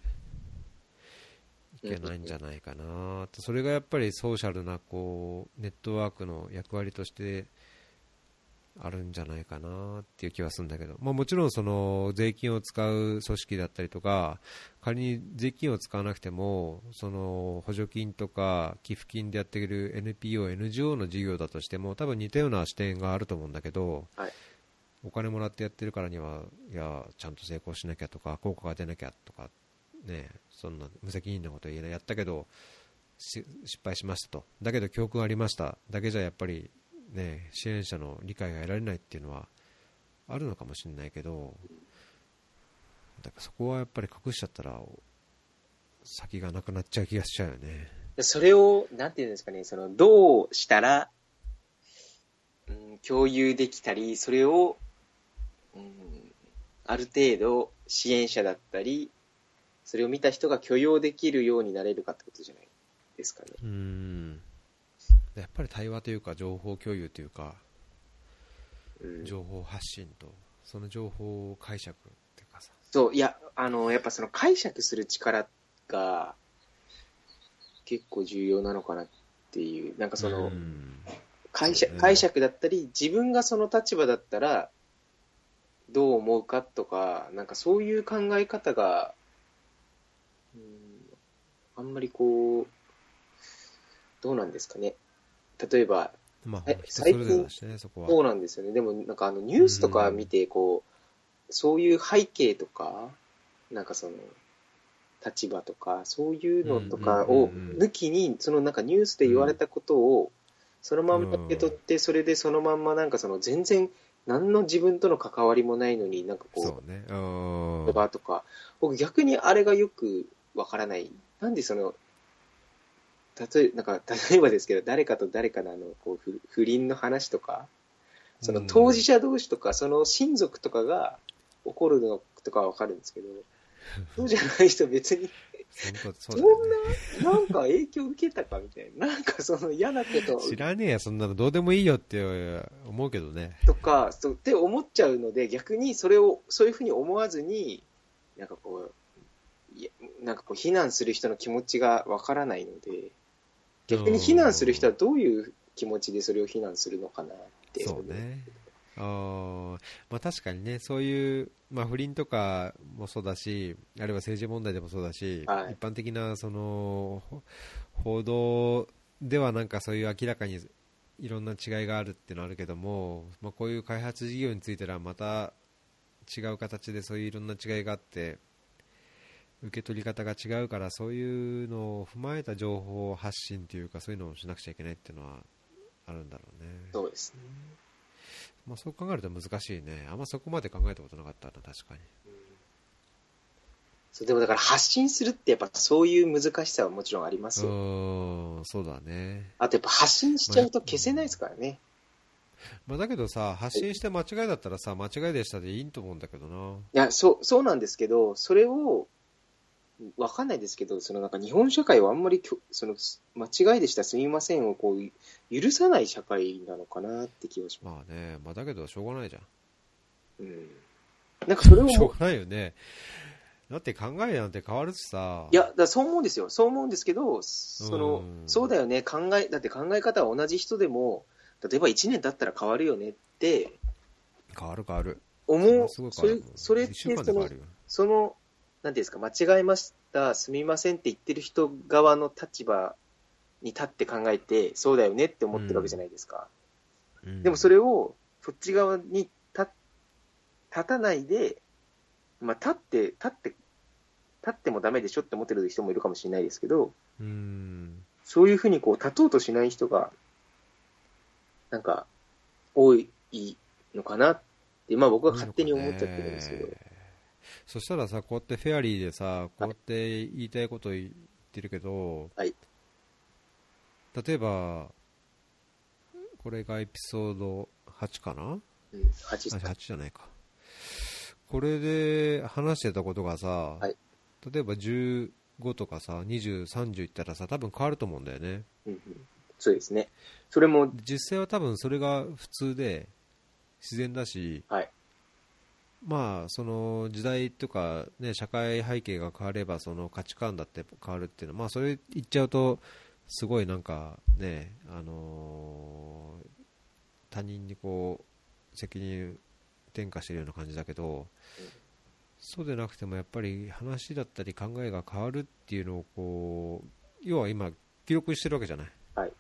けないんじゃないかなと。それがやっぱりソーシャルなこうネットワークの役割としてあるんじゃないかなっていう気はするんだけど、まあ、もちろんその税金を使う組織だったりとか仮に税金を使わなくてもその補助金とか寄付金でやっている NPO、NGO の事業だとしても多分似たような視点があると思うんだけど、
はい。
お金もらってやってるからにはいやちゃんと成功しなきゃとか効果が出なきゃとか、ね、そんな無責任なこと言えない。やったけどし失敗しましたと。だけど教訓ありました。だけじゃやっぱり、ね、支援者の理解が得られないっていうのはあるのかもしれないけどだからそこはやっぱり隠しちゃったら先がなくなっちゃう気がしちゃうよね。
でそれを、なんていうんですかね、その、どうしたら、うん、共有できたり、それを、うん、ある程度支援者だったり、それを見た人が許容できるようになれるかってことじゃないですかね。
うーんやっぱり対話というか情報共有というか
うん。
情報発信とその情報解釈っていうかさ。
そう、いや、あの、やっぱその解釈する力が結構重要なのかなっていう、なんかその、
うん。
解釈解釈だったり、自分がその立場だったら、どう思うかとか、なんかそういう考え方が、うん、あんまりこう、どうなんですかね。例えば、え
まあ人それぞれだしねそ
そうなんですよね。でも、なんかあのニュースとか見て、こう、そういう背景とか、なんかその、立場とか、そういうのとかを抜きに、そのなんかニュースで言われたことを、そのまんま受け取って、それでそのまんまなんかその全然、何の自分との関わりもないのに、なんかこう、
そうね。うん。
言葉とか、僕逆にあれがよくわからない。なんでその、例えなんか 例えばですけど、誰かと誰かのあのこう不不倫の話とか、その当事者同士とか、その親族とかが起こるのとかはわかるんですけど、そうじゃない人別に、
そん
な、なんか影響受けたかみたいな、なんかその嫌なこと
知らねえやそんなのどうでもいいよって思うけどね。
とか、そうって思っちゃうので、逆にそれを、そういうふうに思わずに、なんかこう、いやなんかこう、非難する人の気持ちがわからないので、逆に非難する人はどういう気持ちでそれを非難するのかなって。
そうね。あー。まあ確かにねそういう、まあ、不倫とかもそうだしあるいは政治問題でもそうだし、
はい。
一般的なそのほ報道ではなんかそういう明らかにいろんな違いがあるっていうのはあるけども、まあ、こういう開発事業についてはまた違う形でそういういろんな違いがあって受け取り方が違うからそういうのを踏まえた情報発信というかそういうのをしなくちゃいけないっていうのはあるんだろうね。
そうですね。
まあ、そう考えると難しいね。あんまそこまで考えたことなかったな、確かに。
そうでもだから発信するってやっぱそういう難しさはもちろんあります
う
よ。
ーん、そうだね。
あとやっぱ発信しちゃうと消せないですからね。
まあ、だけどさ、発信して間違いだったらさ、間違いでしたでいいと思うんだけどな。
いや、そう、そうなんですけど、それを、わかんないですけど、そのなんか日本社会はあんまりきょ、その、間違いでした、すみませんをこう、許さない社会なのかなって気がします。
まあね、まあだけどしょうがないじゃん。
うん。なんかそれをも
しょうがないよね。だって考えなんて変わるしさ。
いや、だそう思うんですよ。そう思うんですけど、その
うん、
そうだよね、考え、だって考え方は同じ人でも、例えば1年経ったら変わるよねって
変わる変わる。
思う、そ。れそれって。その、なんていうんですか、間違えました、すみませんって言ってる人側の立場に立って考えて、そうだよねって思ってるわけじゃないですか。
うん
でもそれを、そっち側に立立たないで、まあ、立って、立って、立ってもダメでしょって思ってる人もいるかもしれないですけど、
うん。
そういうふうにこう、立とうとしない人が、なんか、多いのかなって、まあ僕は勝手に思っちゃってるんですけど。
そしたらさ、こうやってフェアリーでさ、こうやって言いたいこと言ってるけど、
はい
例えば、これがエピソード8かな？
うん、
あ
8
8じゃないか。これで話してたことがさ、
はい
例えば15とかさ、20、30いったらさ、多分変わると思うんだよね。
うんうんそうですね。それも、
実際は多分それが普通で、自然だし、
はい。
まあ、その時代とか、ね、社会背景が変わればその価値観だって変わるっていうのは、まあ、それ言っちゃうとすごいなんかね、あのー他人にこう責任転嫁してるような感じだけど、そうでなくてもやっぱり話だったり考えが変わるっていうのをこう要は今記録してるわけじゃない、
はい。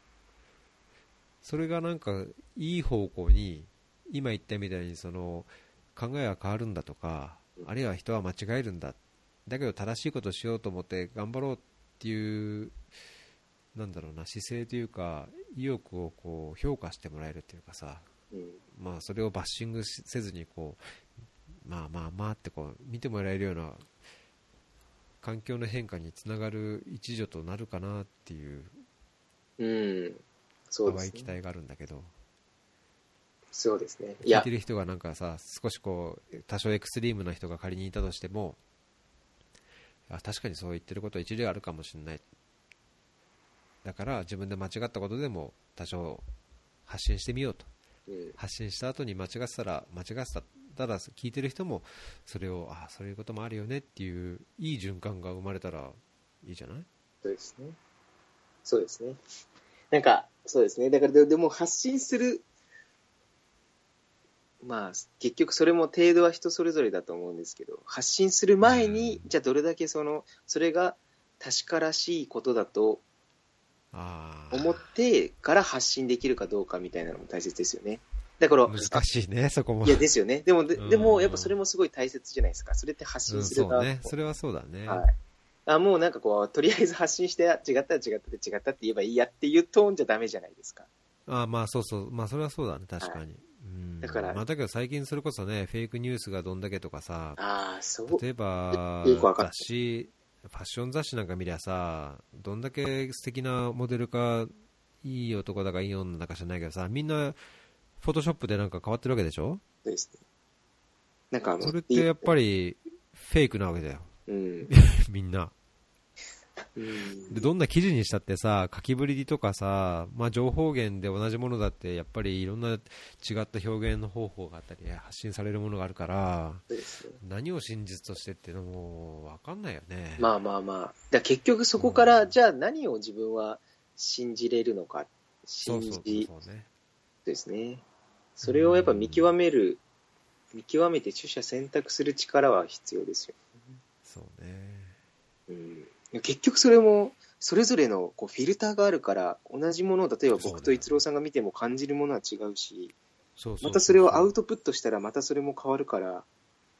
それがなんかいい方向に今言ったみたいにその考えが変わるんだとかあるいは人は間違えるんだ。だけど正しいことをしようと思って頑張ろうっていうなんだろうな姿勢というか意欲をこう評価してもらえるというかさ
うん、
まあ、それをバッシングしせずにこう、まあまあまあってこう見てもらえるような環境の変化につながる一助となるかなっていう
うん、そうですね。
淡い期待があるんだけど、
そうですね。
聞いて、る人がなんかさ少しこう多少エクストリームな人が仮にいたとしてもあ確かにそう言ってることは一理あるかもしれないだから自分で間違ったことでも多少発信してみようと
うん。
発信した後に間違ってたら間違ってたら聞いてる人もそれをあそういうこともあるよねっていういい循環が生まれたらいいじゃない？
そうですね。そうですね。なんか、そうですね。だからで、でも発信する、まあ、結局それも程度は人それぞれだと思うんですけど、発信する前に、じゃあどれだけその、それが確からしいことだと思ってから発信できるかどうかみたいなのも大切ですよね。だから、
難しいねそこも
いや、ですよね。でも、で
うん
でも、やっぱそれもすごい大切じゃないですか。それって発
うん
信する側
そうねそれはそうだね、
はい。あもうなんかこう、とりあえず発信して、あ違ったら違ったって違ったって言えばいいやっていうトーンじゃダメじゃないですか。
あまあそうそう、まあそれはそうだね、確かに。うん
だから
まあ、だけど最近それこそね、フェイクニュースがどんだけとかさ、
ああ、そう。
例えば 雑誌、ファッション雑誌なんか見りゃさ、どんだけ素敵なモデルか、いい男だかいい女だか知らないけどさ、みんな、フォトショップでなんか変わってるわけでしょ？
ですね。なんか
それってやっぱりフェイクなわけだよ、
うん。
みんな。
うん
でどんな記事にしたってさ、書きぶりとかさ、まあ、情報源で同じものだって、やっぱりいろんな違った表現の方法があったり、発信されるものがあるから。何を真実としてっていうのも分かんないよね。
まあまあまあ。だ結局そこから、じゃあ何を自分は信じれるのか。信じ
そうね。
ですね。それをやっぱ見極める、見極めて取捨選択する力は必要ですよ。
そうね。
うん結局それも、それぞれのこうフィルターがあるから、同じものを例えば僕と逸郎さんが見ても感じるものは違うし、またそれをアウトプットしたらまたそれも変わるから、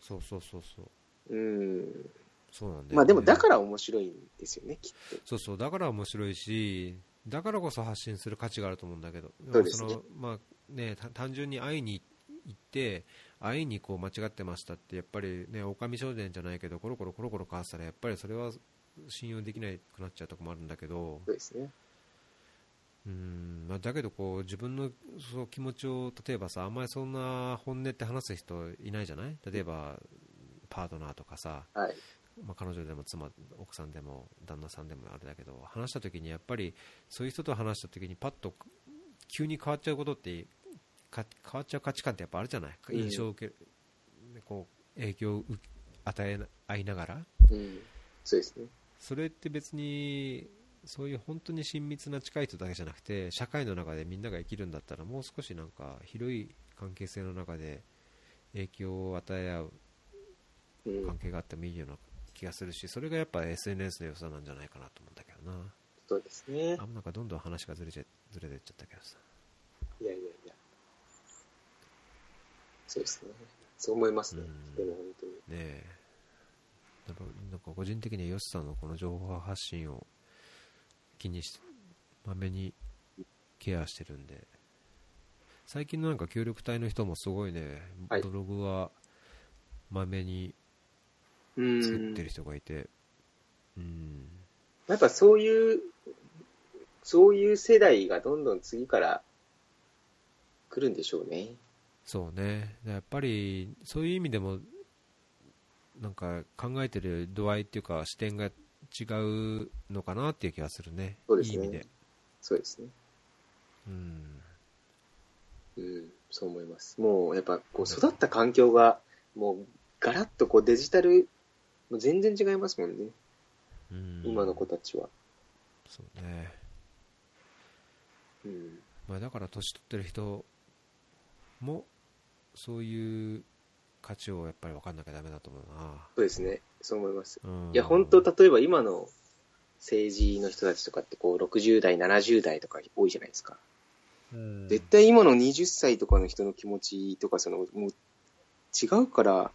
そうそうそうそう。
うん。
そうなんだよね。
まあでもだから面白いんですよね、きっと。
そうそう、だから面白いし、だからこそ発信する価値があると思うんだけど、
そうですね。
のまあね、た単純に会いに行って、会いにこう間違ってましたって、やっぱりね、狼少年じゃないけど、コロコロコロコロ変わってたら、やっぱりそれは信用できなくなっちゃうとこもあるんだけど、
そうですね。
うんまあ、だけどこう自分のそう気持ちを例えばさあんまりそんな本音って話す人いないじゃない？例えばパートナーとかさ、
はい。
まあ、彼女でも妻奥さんでも旦那さんでもあれだけど話した時にやっぱりそういう人と話した時にパッと急に変わっちゃうことってか変わっちゃう価値観ってやっぱあるじゃない？
うん
印象を受ける、こう影響を受与え合いながら
うん。そうですね。
それって別にそういう本当に親密な近い人だけじゃなくて社会の中でみんなが生きるんだったらもう少しなんか広い関係性の中で影響を与え合う
うん
関。係があってもいいような気がするしそれがやっぱ SNS の良さなんじゃないかなと思うんだけどな
そうですね。
あなんかどんどん話がずれちゃずれてっちゃったけどさ
いやいやいや。そうですね。そう思いますね。
うん
でも本当に。
ねえなんかなんか個人的にはヨシさんのこの情報発信を気にしてまめにケアしてるんで最近のなんか協力隊の人もすごいね、
はい
ブログはまめに
うん。
作ってる人がいてうん
やっぱそういう、そういう世代がどんどん次から来るんでしょうね。
そうねやっぱりそういう意味でもなんか考えてる度合いっていうか視点が違うのかなっていう気がするね
そうですね
いい意味で
そうですね。
うん
うん、そう思います。もうやっぱこう育った環境がもうガラッとこうデジタル、もう全然違いますもんね。
うん
今の子たちは。
そうね
うん。
まあ、だから年取ってる人もそういう価値をやっぱり分かんなきゃダメだと思うな、
そうですね。そう思います。
うん、
いや、本当例えば今の政治の人たちとかってこう60代、70代とか多いじゃないですか。
うん
絶対今の20歳とかの人の気持ちとか、その、もう違うから、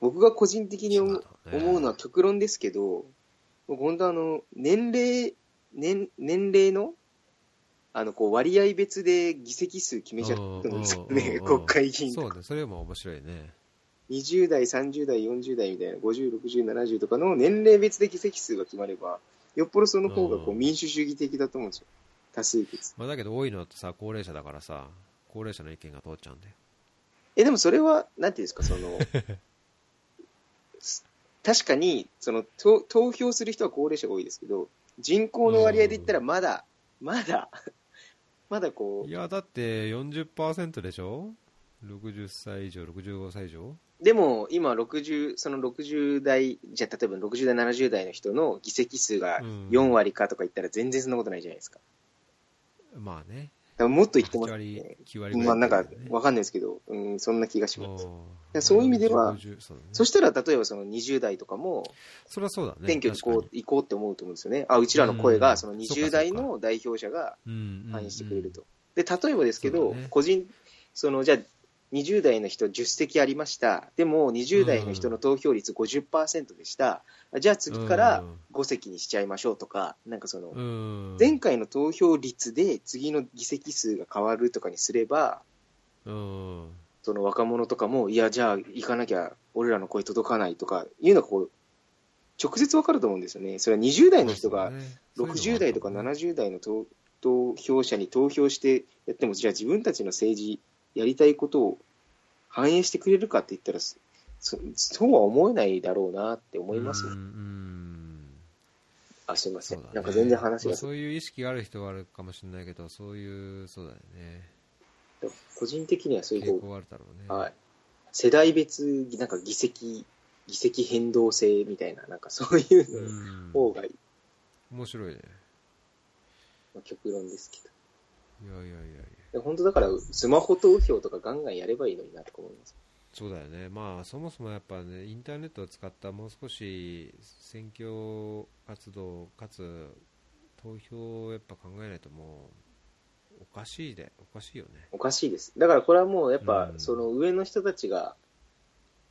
僕が個人的に思うのは極論ですけど、僕本当あの、年齢、年、年齢の、あの、こう割合別で議席数決めちゃったんですよね、国会議員とか。
そうねそれも面白いね
20代、30代、40代みたいな、50、60、70とかの年齢別で議席数が決まれば、よっぽどその方がこう
うん
民主主義的だと思うんですよ。多数決。
まあ、だけど多いのはさ高齢者だからさ高齢者の意見が通っちゃうんだよ
え、でもそれは、なんていうんですか、その、す 確かに、その、投投票する人は高齢者が多いですけど、人口の割合で言ったらまだまだ、まだこ
いやだって40%でしょ？60歳以上65歳以上？
う、でも今60、その60代、じゃあ例えば60代、70代の人の議席数が
うん。
4割かとか言ったら全然そんなことないじゃないですか。
まあね
もっと言ってます
9割
ね。
9割ぐらい
まあなんかわかんないですけど、うん、そんな気がします。そういう意味では
50そ
したら例えばその20代とかも、
そりゃそうだね。
選挙にこう行こうって思うと思うんですよね。あ、うちらの声がその
うん
20代の代表者が反映してくれると。で、例えばですけど、個人、その、じゃあ、20代の人10席ありました。でも、20代の人の投票率50%でした。じゃあ次から5席にしちゃいましょうとか、なんかその、
うん
前回の投票率で次の議席数が変わるとかにすれば、
うん
その若者とかも、いや、じゃあ行かなきゃ俺らの声届かないとかいうのがこう、直接わかると思うんですよね。それは20代の人が60代とか70代の投投票者に投票してやっても、じゃあ自分たちの政治、やりたいことを反映してくれるかって言ったら、そそうは思えないだろうなって思いますね
うんうん。
あ、すいません。
ね。
なんか全然話が、
まあそういう意識がある人はあるかもしれないけどそういうそうだよね。
個人的にはそういうこ
傾向はあるだろうね。
う、はい、世代別、なんか議席、議席変動制みたいな、なんかそういう方がいい。
面白いね。
まあ、極論ですけど。
いやいやいやいや
で本当だから、スマホ投票とかガンガンやればいいのになとか思います。
そうだよね、まあ、そもそもやっぱね、インターネットを使ったもう少し選挙活動かつ投票をやっぱ考えないともうおかしいで、おかしいよね。
おかしいです。だからこれはもうやっぱ
う、ん
その上の人たちが、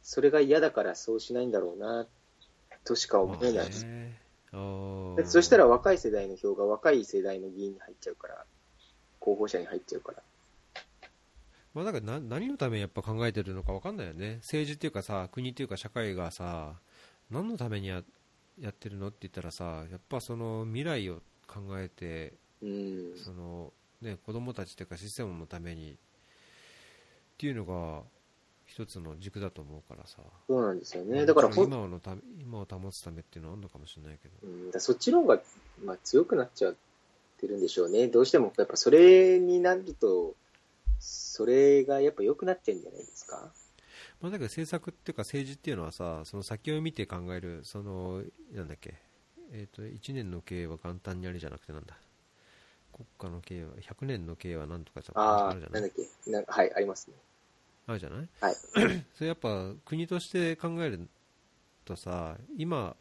それが嫌だからそうしないんだろうな、としか思えない。
まあねあー
だってそしたら若い世代の票が若い世代の議員に入っちゃうから、候補者に入っちゃうから。
まあ、だからな何のためにやっぱ考えてるのか分かんないよね、政治っていうかさ、国っていうか社会がさ、何のためにややってるのって言ったらさ、やっぱその未来を考えて、
うん。
そのね、子供たちというかシステムのためにっていうのが一つの軸だと思うからさ、
そうなんですよね。だから
今のため今を保つためっていうのはあるのかもしれないけど、
うん、だそっちの方が、まあ、強くなっちゃってるんでしょうね。どうしても、やっぱそれになると、それがやっぱ良くなっちゃうんじゃないですか？
まあ、だけど政策っていうか政治っていうのはさ、その先を見て考える、そのなんだっけ、えー、と1年の経営は元旦にありじゃなくてなんだ、国家の経営は、100年の経営はなんとかちゃ
ああ
るじゃ、ない？
なんだっけ？なはい、ありますね。
あるじゃない？
はい。
それやっぱ国として考えるとさ、今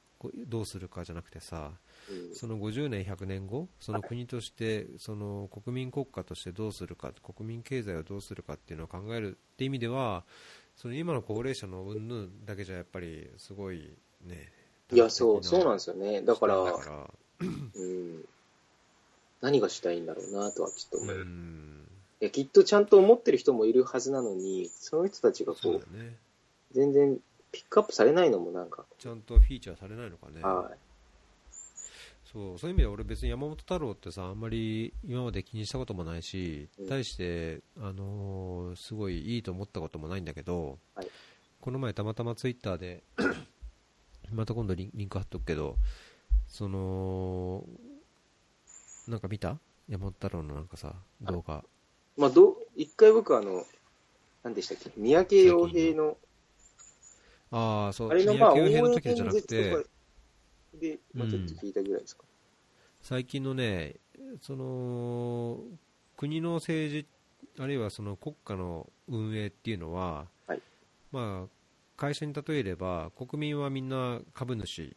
どうするかじゃなくてさ、
うん
その50年、100年後、その国として、その国民国家としてどうするか、国民経済をどうするかっていうのを考えるって意味では、その今の高齢者の云々だけじゃやっぱりすごいね。
いや、そう、そうなん
で
ですよね。だから、
だから
うん。何がしたいんだろうなとはちょっと思う。
う
い
ん、
や、きっとちゃんと思ってる人もいるはずなのに、その人たちがこう
ね。
全然ピックアップされないのもなんか、
ちゃんとフィーチャーされないのかね。
は
そうそういう意味では俺別に山本太郎ってさあんまり今まで気にしたこともないし、
うん。
対して、あのーすごいいいと思ったこともないんだけど、
はい。
この前たまたまツイッターで また今度リンリンク貼っとくけどそのなんか見た？山本太郎のなんかさ動画。
い。まあ、どう、一回僕あの、何でしたっけ、三宅洋平の、
ああそう。
あれのまあ、
宮
応援
城洋平の時じゃなくて
で、まあ、ちょっと聞いたぐらいですか。
最近のね、その国の政治、あるいはその国家の運営っていうのは、
はい
まあ、会社に例えれば、国民はみんな株主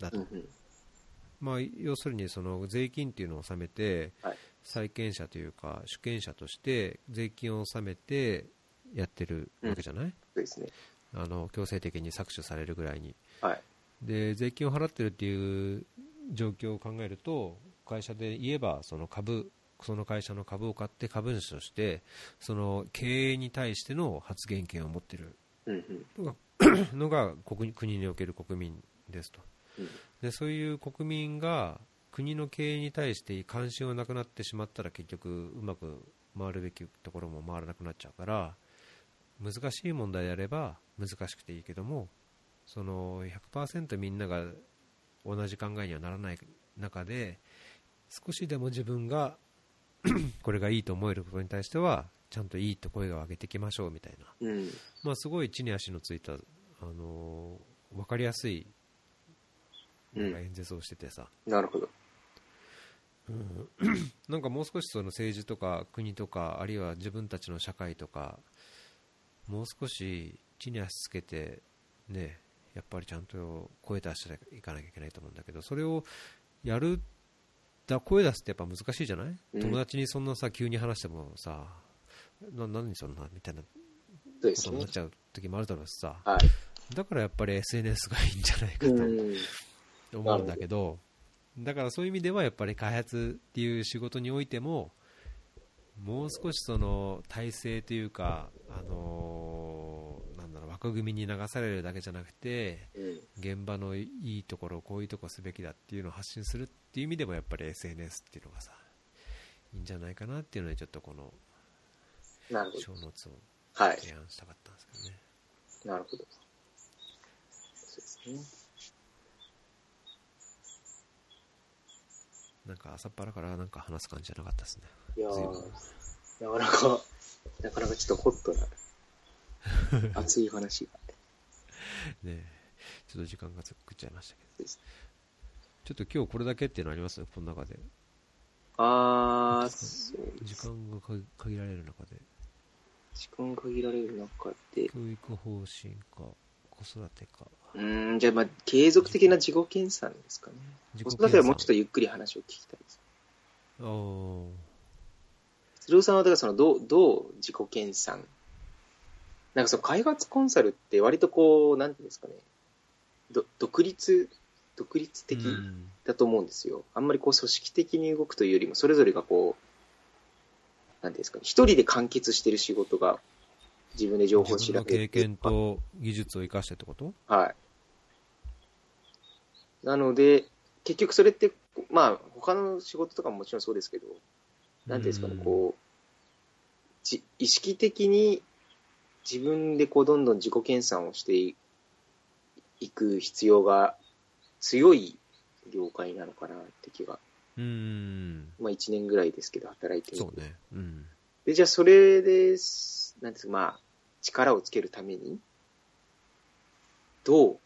だと、
うんうん。
まあ、要するにその税金っていうのを納めて、
はい
債権者というか、主権者として税金を納めてやってるわけじゃない、
そうですね。
あの強制的に搾取されるぐらいに。
はい。
で税金を払ってるっていう状況を考えると会社で言えばその株その会社の株を買って株主としてその経営に対しての発言権を持っている。のが国国における国民ですと。
うん。
でそういう国民が国の経営に対して関心がなくなってしまったら結局うまく回るべきところも回らなくなっちゃうから難しい問題であれば難しくていいけどもその100%みんなが同じ考えにはならない中で少しでも自分が これがいいと思えることに対してはちゃんといいと声を上げていきましょうみたいな、
うん。
まあ、すごい地に足のついた、あのー分かりやすい演説をしててさ、
なるほど。
なんかもう少しその政治とか国とかあるいは自分たちの社会とかもう少し地に足つけてねやっぱりちゃんと声出していかなきゃいけないと思うんだけどそれをやるだ声出すってやっぱ難しいじゃない、
うん
友達にそんなさ急に話してもさな何そんなみたいなことになっ。ちゃう時もあるだろうしさ
はい。
だからやっぱり SNS がいいんじゃないかと
うん。
思うんだけど、だからそういう意味ではやっぱり開発っていう仕事においても、もう少しその体制というか、あのー枠組みに流されるだけじゃなくて、
うん。
現場のいいところ、こういうとこすべきだっていうのを発信するっていう意味でもやっぱり SNS っていうのがさ、いいんじゃないかなっていうので、ちょっとこの。小ノーツを
はい。
提案したかったんですけどね。
なるほど。そうですね。
なんか朝っぱらからなんか話す感じじゃなかったですね。
いやなかなか、なかなかちょっとホットな、熱い話が。
ねちょっと時間が作っちゃいましたけど。ちょっと今日これだけっていうのあります？この中で。
あー、
時間がか限られる中で。
時間限られる中で、
教育方針か、子育てか。
うーん、じゃあ、まあ、継続的な自己研鑽ですかね。子育てはもうちょっとゆっくり話を聞きたいです。
あー
鶴尾さんは、だからその、どう、どう自己研鑽なんかその開発コンサルって割とこう、なんていうんですかね、ど独立、独立的
うん。
だと思うんですよ。あんまりこう組織的に動くというよりも、それぞれがこう、なんていうんですかね、一人で完結してる仕事が、自分で情報を調べて
自分の経験と技術を生かしてってこと？
はい。なので、結局それって、まあ、他の仕事とかももちろんそうですけど、なんていうんですかね、こう、じ意識的に自分でこう、どんどん自己研鑽をしていいく必要が強い業界なのかなって気が、
うーん。
まあ1年ぐらいですけど、働いてみて
そうね。うん。
で、じゃあそれです、なんですか、まあ、力をつけるために、どう、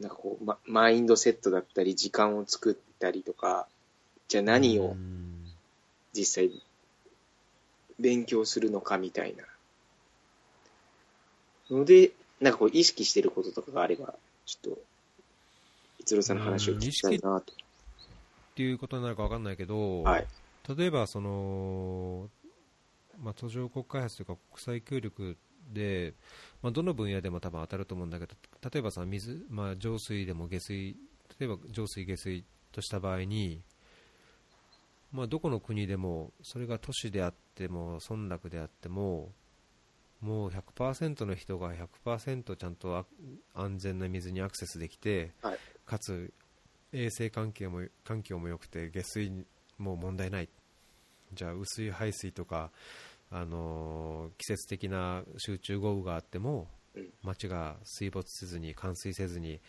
なんかこう、ま、マインドセットだったり、時間を作ったりとか、じゃあ何を
うん
実際勉強するのかみたいな。ので、なんかこう意識してることとかがあれば、ちょっと、逸郎さんの話を聞きたいなと。
っていうことになるか分かんないけど、
はい。
例えばその、まあ、途上国開発というか国際協力で、まあ、どの分野でも多分当たると思うんだけど例えばさ水、まあ、浄水でも下水例えば浄水下水とした場合に、まあ、どこの国でもそれが都市であっても村落であってももう100%の人が100%ちゃんとあ安全な水にアクセスできて、
はい。
かつ衛生環境も環境も良くて下水も問題ない。じゃあ雨水排水とか、あのー季節的な集中豪雨があっても
うん。
街が水没せずに冠水せずに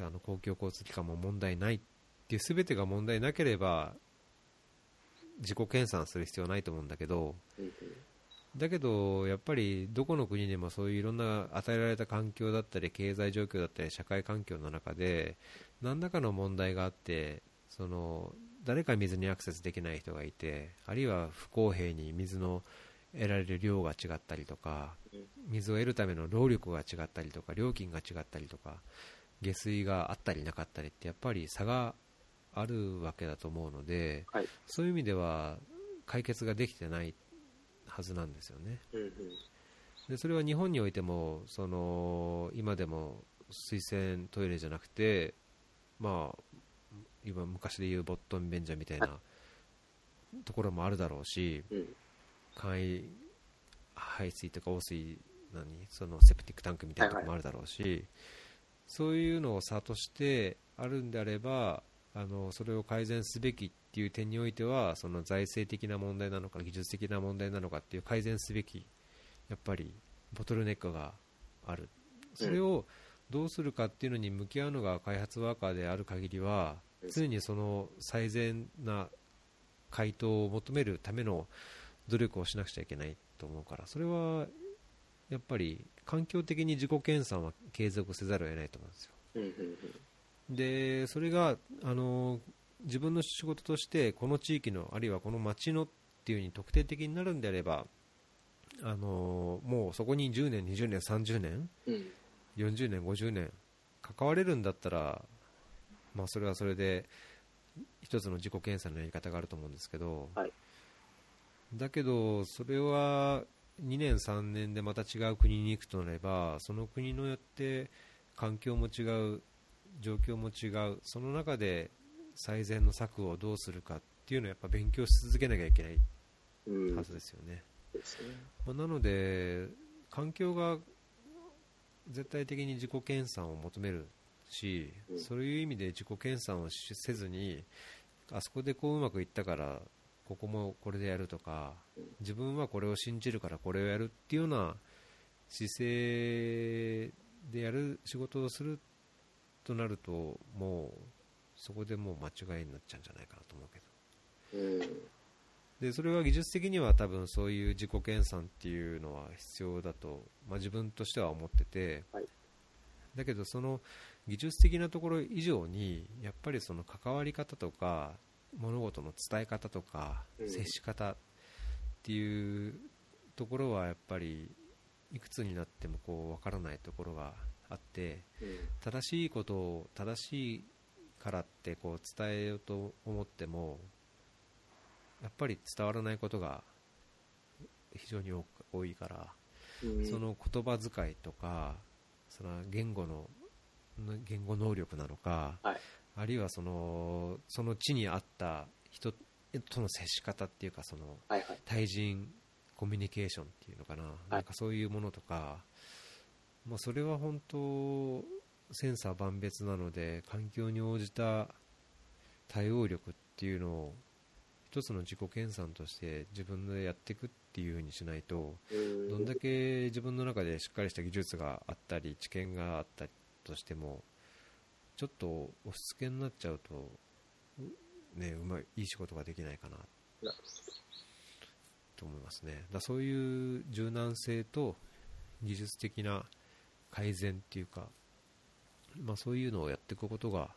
あの公共交通機関も問題ない。っていう全てが問題なければ自己研鑽する必要はないと思うんだけど
うんうん
だけどやっぱりどこの国でもそういういろんな与えられた環境だったり経済状況だったり社会環境の中で何らかの問題があってその誰か水にアクセスできない人がいてあるいは不公平に水の得られる量が違ったりとか
うん
水を得るための労力が違ったりとか料金が違ったりとか下水があったりなかったりってやっぱり差があるわけだと思うので
はい。
そういう意味では解決ができてないはずなんですよね。
うんうん。
でそれは日本においてもその今でも水洗トイレじゃなくて、まあ、今昔でいうボットン便所みたいなところもあるだろうし
うん。
簡易排水とか汚水何？そのセプティックタンクみたいなところもあるだろうし、そういうのを差としてあるんであればあのそれを改善すべきっていう点においてはその財政的な問題なのか技術的な問題なのかっていう改善すべきやっぱりボトルネックがある。それをどうするかっていうのに向き合うのが開発ワーカーである限りは
うん
常にその最善な回答を求めるための努力をしなくちゃいけないと思うからそれはやっぱり環境的に自己研鑽は継続せざるを得ないと思うんですよ。でそれがあの自分の仕事としてこの地域のあるいはこの町のっていう風に特定的になるんであればあのもうそこに10年、20年、30年
うん。うん
40年、50年関われるんだったら、まあ、それはそれで一つの自己検査のやり方があると思うんですけど、
はい。
だけど、それは2年、3年でまた違う国に行くとなればその国によって環境も違う、状況も違うその中で最善の策をどうするかっていうのをやっぱ勉強し続けなきゃいけない
うん。
はずですよね。
そうですね。
まあなので、環境が絶対的に自己研鑽を求めるし、
うん。
そういう意味で自己研鑽をしせずに、あそこでこううまくいったから、ここもこれでやるとか、自分はこれを信じるからこれをやるっていうような姿勢でやる仕事をするとなると、もうそこでもう間違いになっちゃうんじゃないかなと思うけど。
うん。
でそれは技術的には多分そういう自己研鑽っていうのは必要だと、まあ、自分としては思ってて、
はい。
だけどその技術的なところ以上にやっぱりその関わり方とか物事の伝え方とか
うん。
接し方っていうところはやっぱりいくつになってもこう分からないところがあって
うん。
正しいことを正しいからってこう伝えようと思ってもやっぱり伝わらないことが非常に多いから、
うん。
その言葉遣いとかその言語の言語能力なのか、
はい。
あるいはそのその地に合った人との接し方っていうかその
はいはい。
対人コミュニケーションっていうのかな,、なんかそういうものとか、まあ、それは本当千差万別なので環境に応じた対応力っていうのを一つの自己研鑽として自分でやっていくっていう風にしないと
うん
どんだけ自分の中でしっかりした技術があったり知見があったりとしてもちょっと押し付けになっちゃうと、ね、うまいいい仕事ができないかな。と思いますね。だそういう柔軟性と技術的な改善っていうか、まあ、そういうのをやっていくことが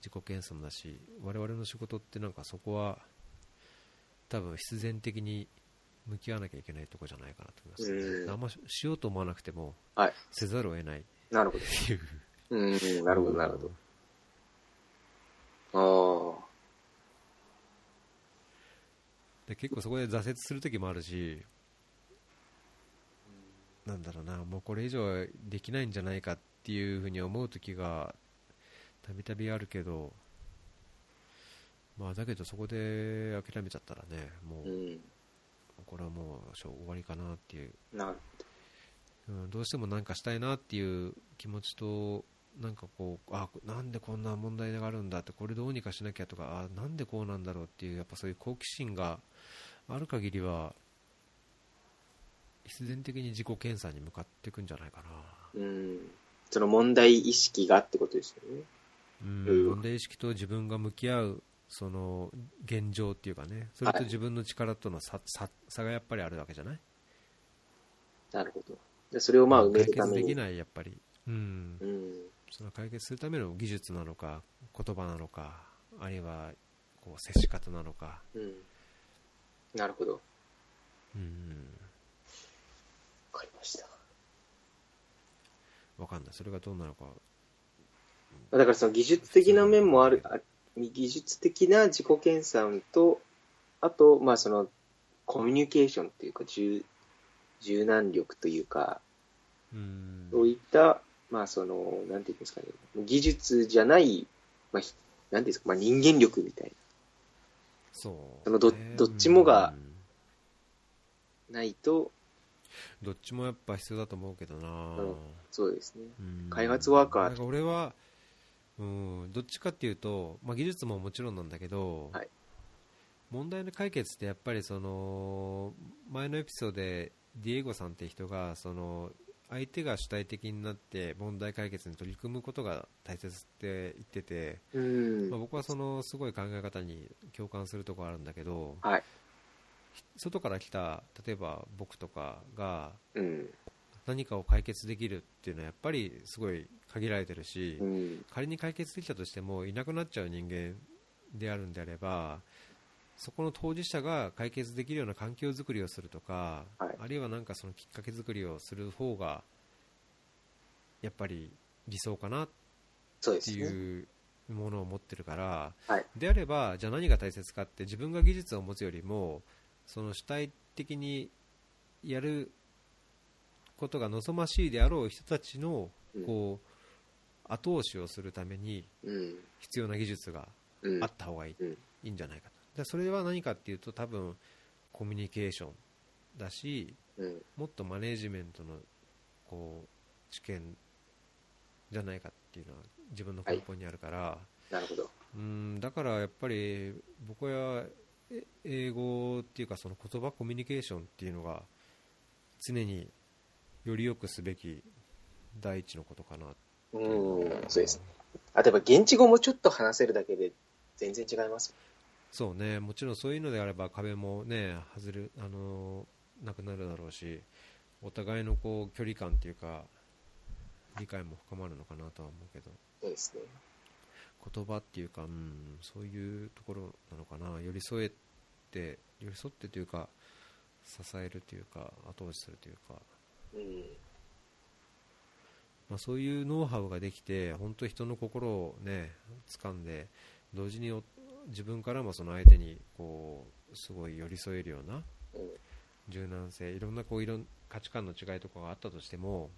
自己研鑽だし我々の仕事ってなんかそこは多分必然的に向き合わなきゃいけないところじじゃないかなと思います、
うん。
あんまししようと思わなくても
はい。
せざるを得ない。っ
なるほど。
う。
うん、なるほど、なるほど。あ
で結構そこで挫折する時もあるしなんだろうなもうこれ以上はできないんじゃないかっていうふうに思う時がたびたびあるけどまあだけどそこで諦めちゃったらねも
あ、う、
うん。これはもう終わりかなっていう、うん、どうしてもなんかしたいなっていう気持ちとなんかこうあなんでこんな問題があるんだってこれどうにかしなきゃとかあなんでこうなんだろうっていうやっぱそういう好奇心がある限りは必然的に自己検査に向かっていくんじゃないかな、
うん。その問題意識がってことですよね。
うん
うん
問題意識と自分が向き合うその現状っていうかねそれと
はい
自分の力との差,、差差がやっぱりあるわけじゃない？
なるほど。でそれをまあ埋め
解
るために。
決できないやっぱり、うん
う、ん。
その解決するための技術なのか言葉なのかあるいはこう接し方なのか、
うん。なるほど。わ
うん、
かりました。
わかんない。それがどうなのか。
だからその技術的な面もある、あ技術的な自己研鑽と、あと、まあその、コミュニケーションっていうか、柔柔軟力というか、
うん。
そういった、まあその、なんていうんですかね、技術じゃない、まあ、ひなんていうんですか、まあ人間力みたい
そう
そのど
ね
どっちもがないと、
どっちもやっぱ必要だと思うけどな、
んそうですね。
うん。
開発ワーカー。
俺は、うん、どっちかっていうと、まあ、技術ももちろんなんだけど、
はい。
問題の解決ってやっぱりその前のエピソードでディエゴさんって人がその相手が主体的になって問題解決に取り組むことが大切って言ってて、
うん。
まあ、僕はそのすごい考え方に共感するところあるんだけど、
はい
外から来た例えば僕とかが
うん。
何かを解決できるっていうのはやっぱりすごい限られてるし、
うん。
仮に解決できたとしてもいなくなっちゃう人間であるんであればそこの当事者が解決できるような環境づくりをするとか、
はい。
あるいはなんかそのきっかけづくりをする方がやっぱり理想かなって。いうものを持ってるから、
はい。
であればじゃあ何が大切かって自分が技術を持つよりもその主体的にやることが望ましいであろう人たちの
うん。
こう後押しをするために
うん。
必要な技術が
うん
あった方がいい,、
うん。
いいんじゃないかと。でそれは何かっていうと多分コミュニケーションだし
うん。
もっとマネージメントのこう知見じゃないかっていうのは自分の根本にあるから、
なるほど。
うんだからやっぱり僕はえ英語っていうかその言葉コミュニケーションっていうのが常により良くすべき第一のことかな
うん、そうですね。あ、例えば現地語もちょっと話せるだけで全然違います。
そうねもちろんそういうのであれば壁もね外れあのなくなるだろうしお互いのこう距離感っていうか理解も深まるのかなとは思うけど
そうですね。
言葉っていうか、うん、そういうところなのかな。寄り添えて寄り添ってというか支えるというか後押しするというか、
うん。
まあ、そういうノウハウができて本当人の心をね掴んで同時にお自分からもその相手にこうすごい寄り添えるような
うん。
柔軟性いろんなこういろん価値観の違いとかがあったとしても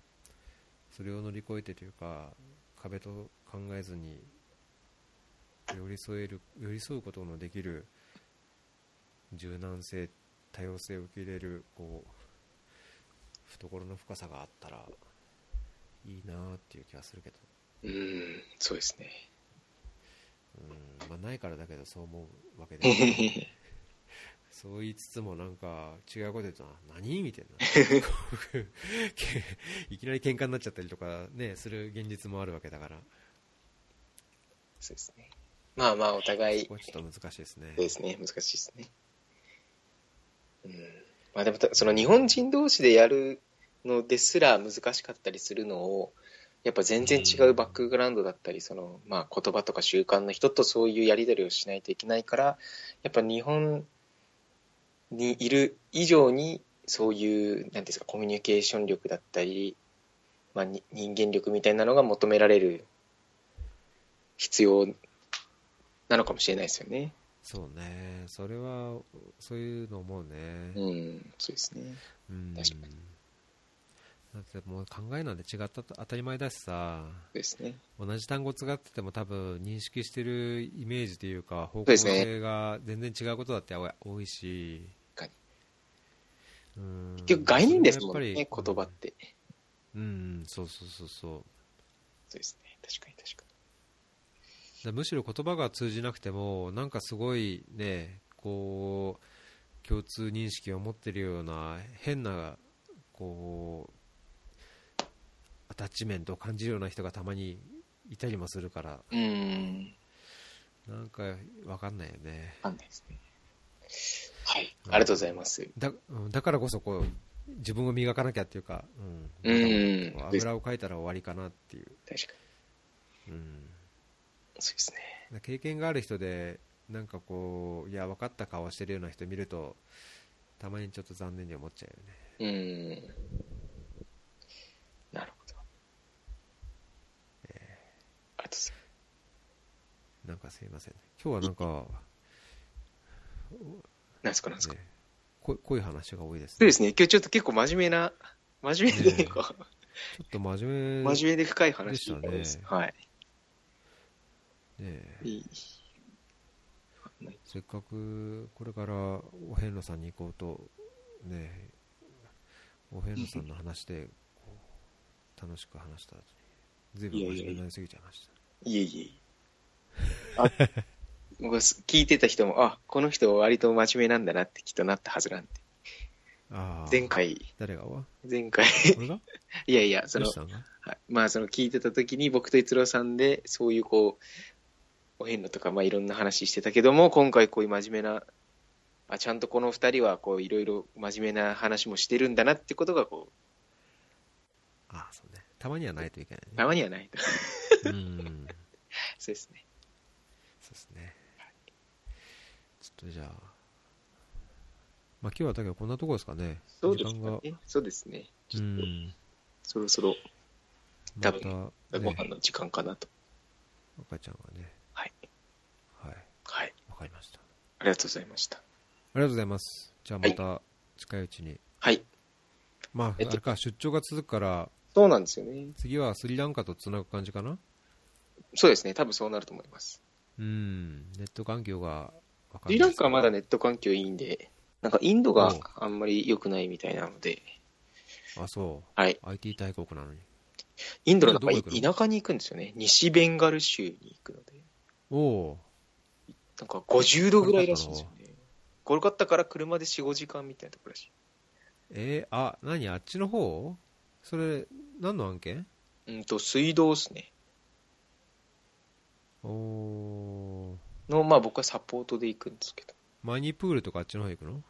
それを乗り越えてというか壁と考えずに寄り添える寄り添うことのできる柔軟性多様性を受け入れるこう懐の深さがあったらいいなっていう気がするけど、
うん、そうですね。
うんまあ、ないからだけどそう思うわけで そう言いつつもなんか違うこと言うと何？みたいな。いきなり喧嘩になっちゃったりとかねする現実もあるわけだから。
そうですね。まあまあ、お互い
ちょっと難しいですね
ですね、難しいですね。うん。まあでも、たその日本人同士でやるのですら難しかったりするのを、やっぱ全然違うバックグラウンドだったり、その、まあ言葉とか習慣の人とそういうやり取りをしないといけないから、やっぱ日本にいる以上に、そういう、なんていうんですか、コミュニケーション力だったり、まあに人間力みたいなのが求められる必要なのかもしれないですよね。
そうね。それはそういうの思うね。
うん、そうですね。
うん。
確かに。
だってもう考えなんて違ったと当たり前だしさ。
ね。
同じ単語使ってても多分認識してるイメージというか方向性が全然違うことだって多いし。
確か
うん。
結局概念ですもんね、言葉って。
うん、うんそうそうそうそう。
そうですね。確かに確か
だむしろ言葉が通じなくてもなんかすごいねこう共通認識を持ってるような変なこうアタッチメントを感じるような人がたまにいたりもするから
に。うん、
なんかわかんないよね
わかんないですね。はい、ありがとうございます。
だうんだからこそこう自分を磨かなきゃっていうか、うん
うん
油をかいたら終わりかなっていう、
確かに。
うん、
そうですね。
経験がある人でなんかこういや分かった顔してるような人見るとたまにちょっと残念に思っちゃうよね
うん。なるほど。ありがとうございます。
なんかすいません今日はなんか、
なんですか、なんですか。
ね、こ濃い話が多いですね
そうですね。今日ちょっと結構真面目な、真面目で、こう
ちょっと真面目
真面目で深い話
でしたね。
はい。
ね
いい。
せっかくこれからお遍路さんに行こうとねお遍路さんの話で楽しく話したずいぶん真面目になりすぎちゃいました
いえいえ。あ 僕聞いてた人も、あ、この人割と真面目なんだなってきっとなったはずなんで。前。回、
誰が？わ
前回、いやいや、そのはいまあその聞いてた時に僕と逸郎さんで、そういうこう、お遍路とかまあいろんな話してたけども、今回こういう真面目な、あちゃんとこの二人はこういろいろ真面目な話もしてるんだなってことがこう、
ああ、そうね。たまにはないといけないね。
たまにはないと。
うん。
そうですね。
そうですね。ちょっとじゃあ、まあ今日はだけどこんなところですかね。
そうです
時間が。
かね。そうですね。ち
う
ょっと、
ん。
そろそろ多分
ね、
ご飯の時間かなと。
赤ちゃん
はい。
はい。
はい。
わかりました。
ありがとうございました。
ありがとうございます。じゃあまた近いうちに。
はい。
まあ、
えっと
あれか、出張が続くから、
そうなんですよね。
次はスリランカとつなぐ感じかな？
そうですね。多分そうなると思います。
うん。ネット環境が
スリランカはまだ
ね。
ネット環境いいんで、なんかインドがあんまり良くないみたいなので、
あ、そう。
はい。
IT 大国なのに。
インドのなんか
どこ行くの？
田舎に行くんですよね。西ベンガル州に行くので、
おお
なんか50度ぐらいらしいんですよね。コルカッタから車で4、5時間みたいなところらしい。
えー、あ、何？あっちの方？それ、何の案件？
うんと、水道ですね。
おお
の、まあ僕はサポートで行くんですけど。
マニプールとかあっちの方行くの？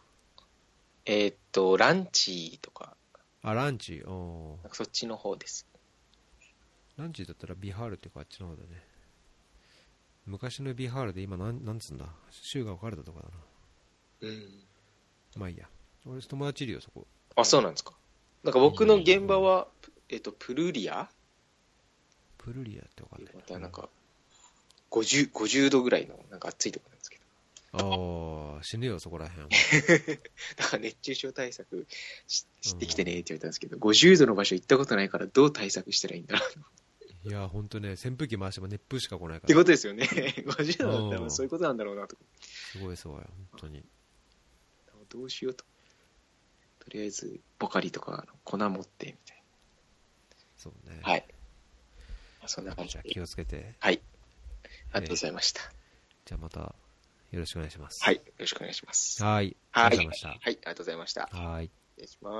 えーっと、ランチとか、
あ、ランチ。おお
なんかそっちの方です。
ランチだったらビハールっていうかあっちの方だね。昔のビハールで今なん、なんつうんだ？州が分かれたとこだな。
うん。
まあいいや。俺友達いるよ、そこ。
あ、そうなんですか。なんか僕の現場は、えーっと、プルリア？
プルリアって分かんない
またなんか、50、50度ぐらいの、なんか暑いところなんですけど。
ああ、死ぬよ、そこらへ ん。
だから熱中症対策ししてきてねって言われたんですけど、50度の場所行ったことないからどう対策したらいいんだろう
いや、ほんとね、扇風機回しても熱風しか来ないから。
ってことですよね。50度だった
うん
らそういうことなんだろうなと。
すごいすごい、本当に。
どうしようと。とりあえず、ポカリとか粉持ってみたい
そうね。
な。はい。まあそんな感じ
気をつけて。
はい。ありがとうございました。
じゃあまた、よろしくお願いします。
はい。よろしくお願いします。
はい。
はい。
ありがとうございました。
はい。ありがとうございました。
はい。
失礼します。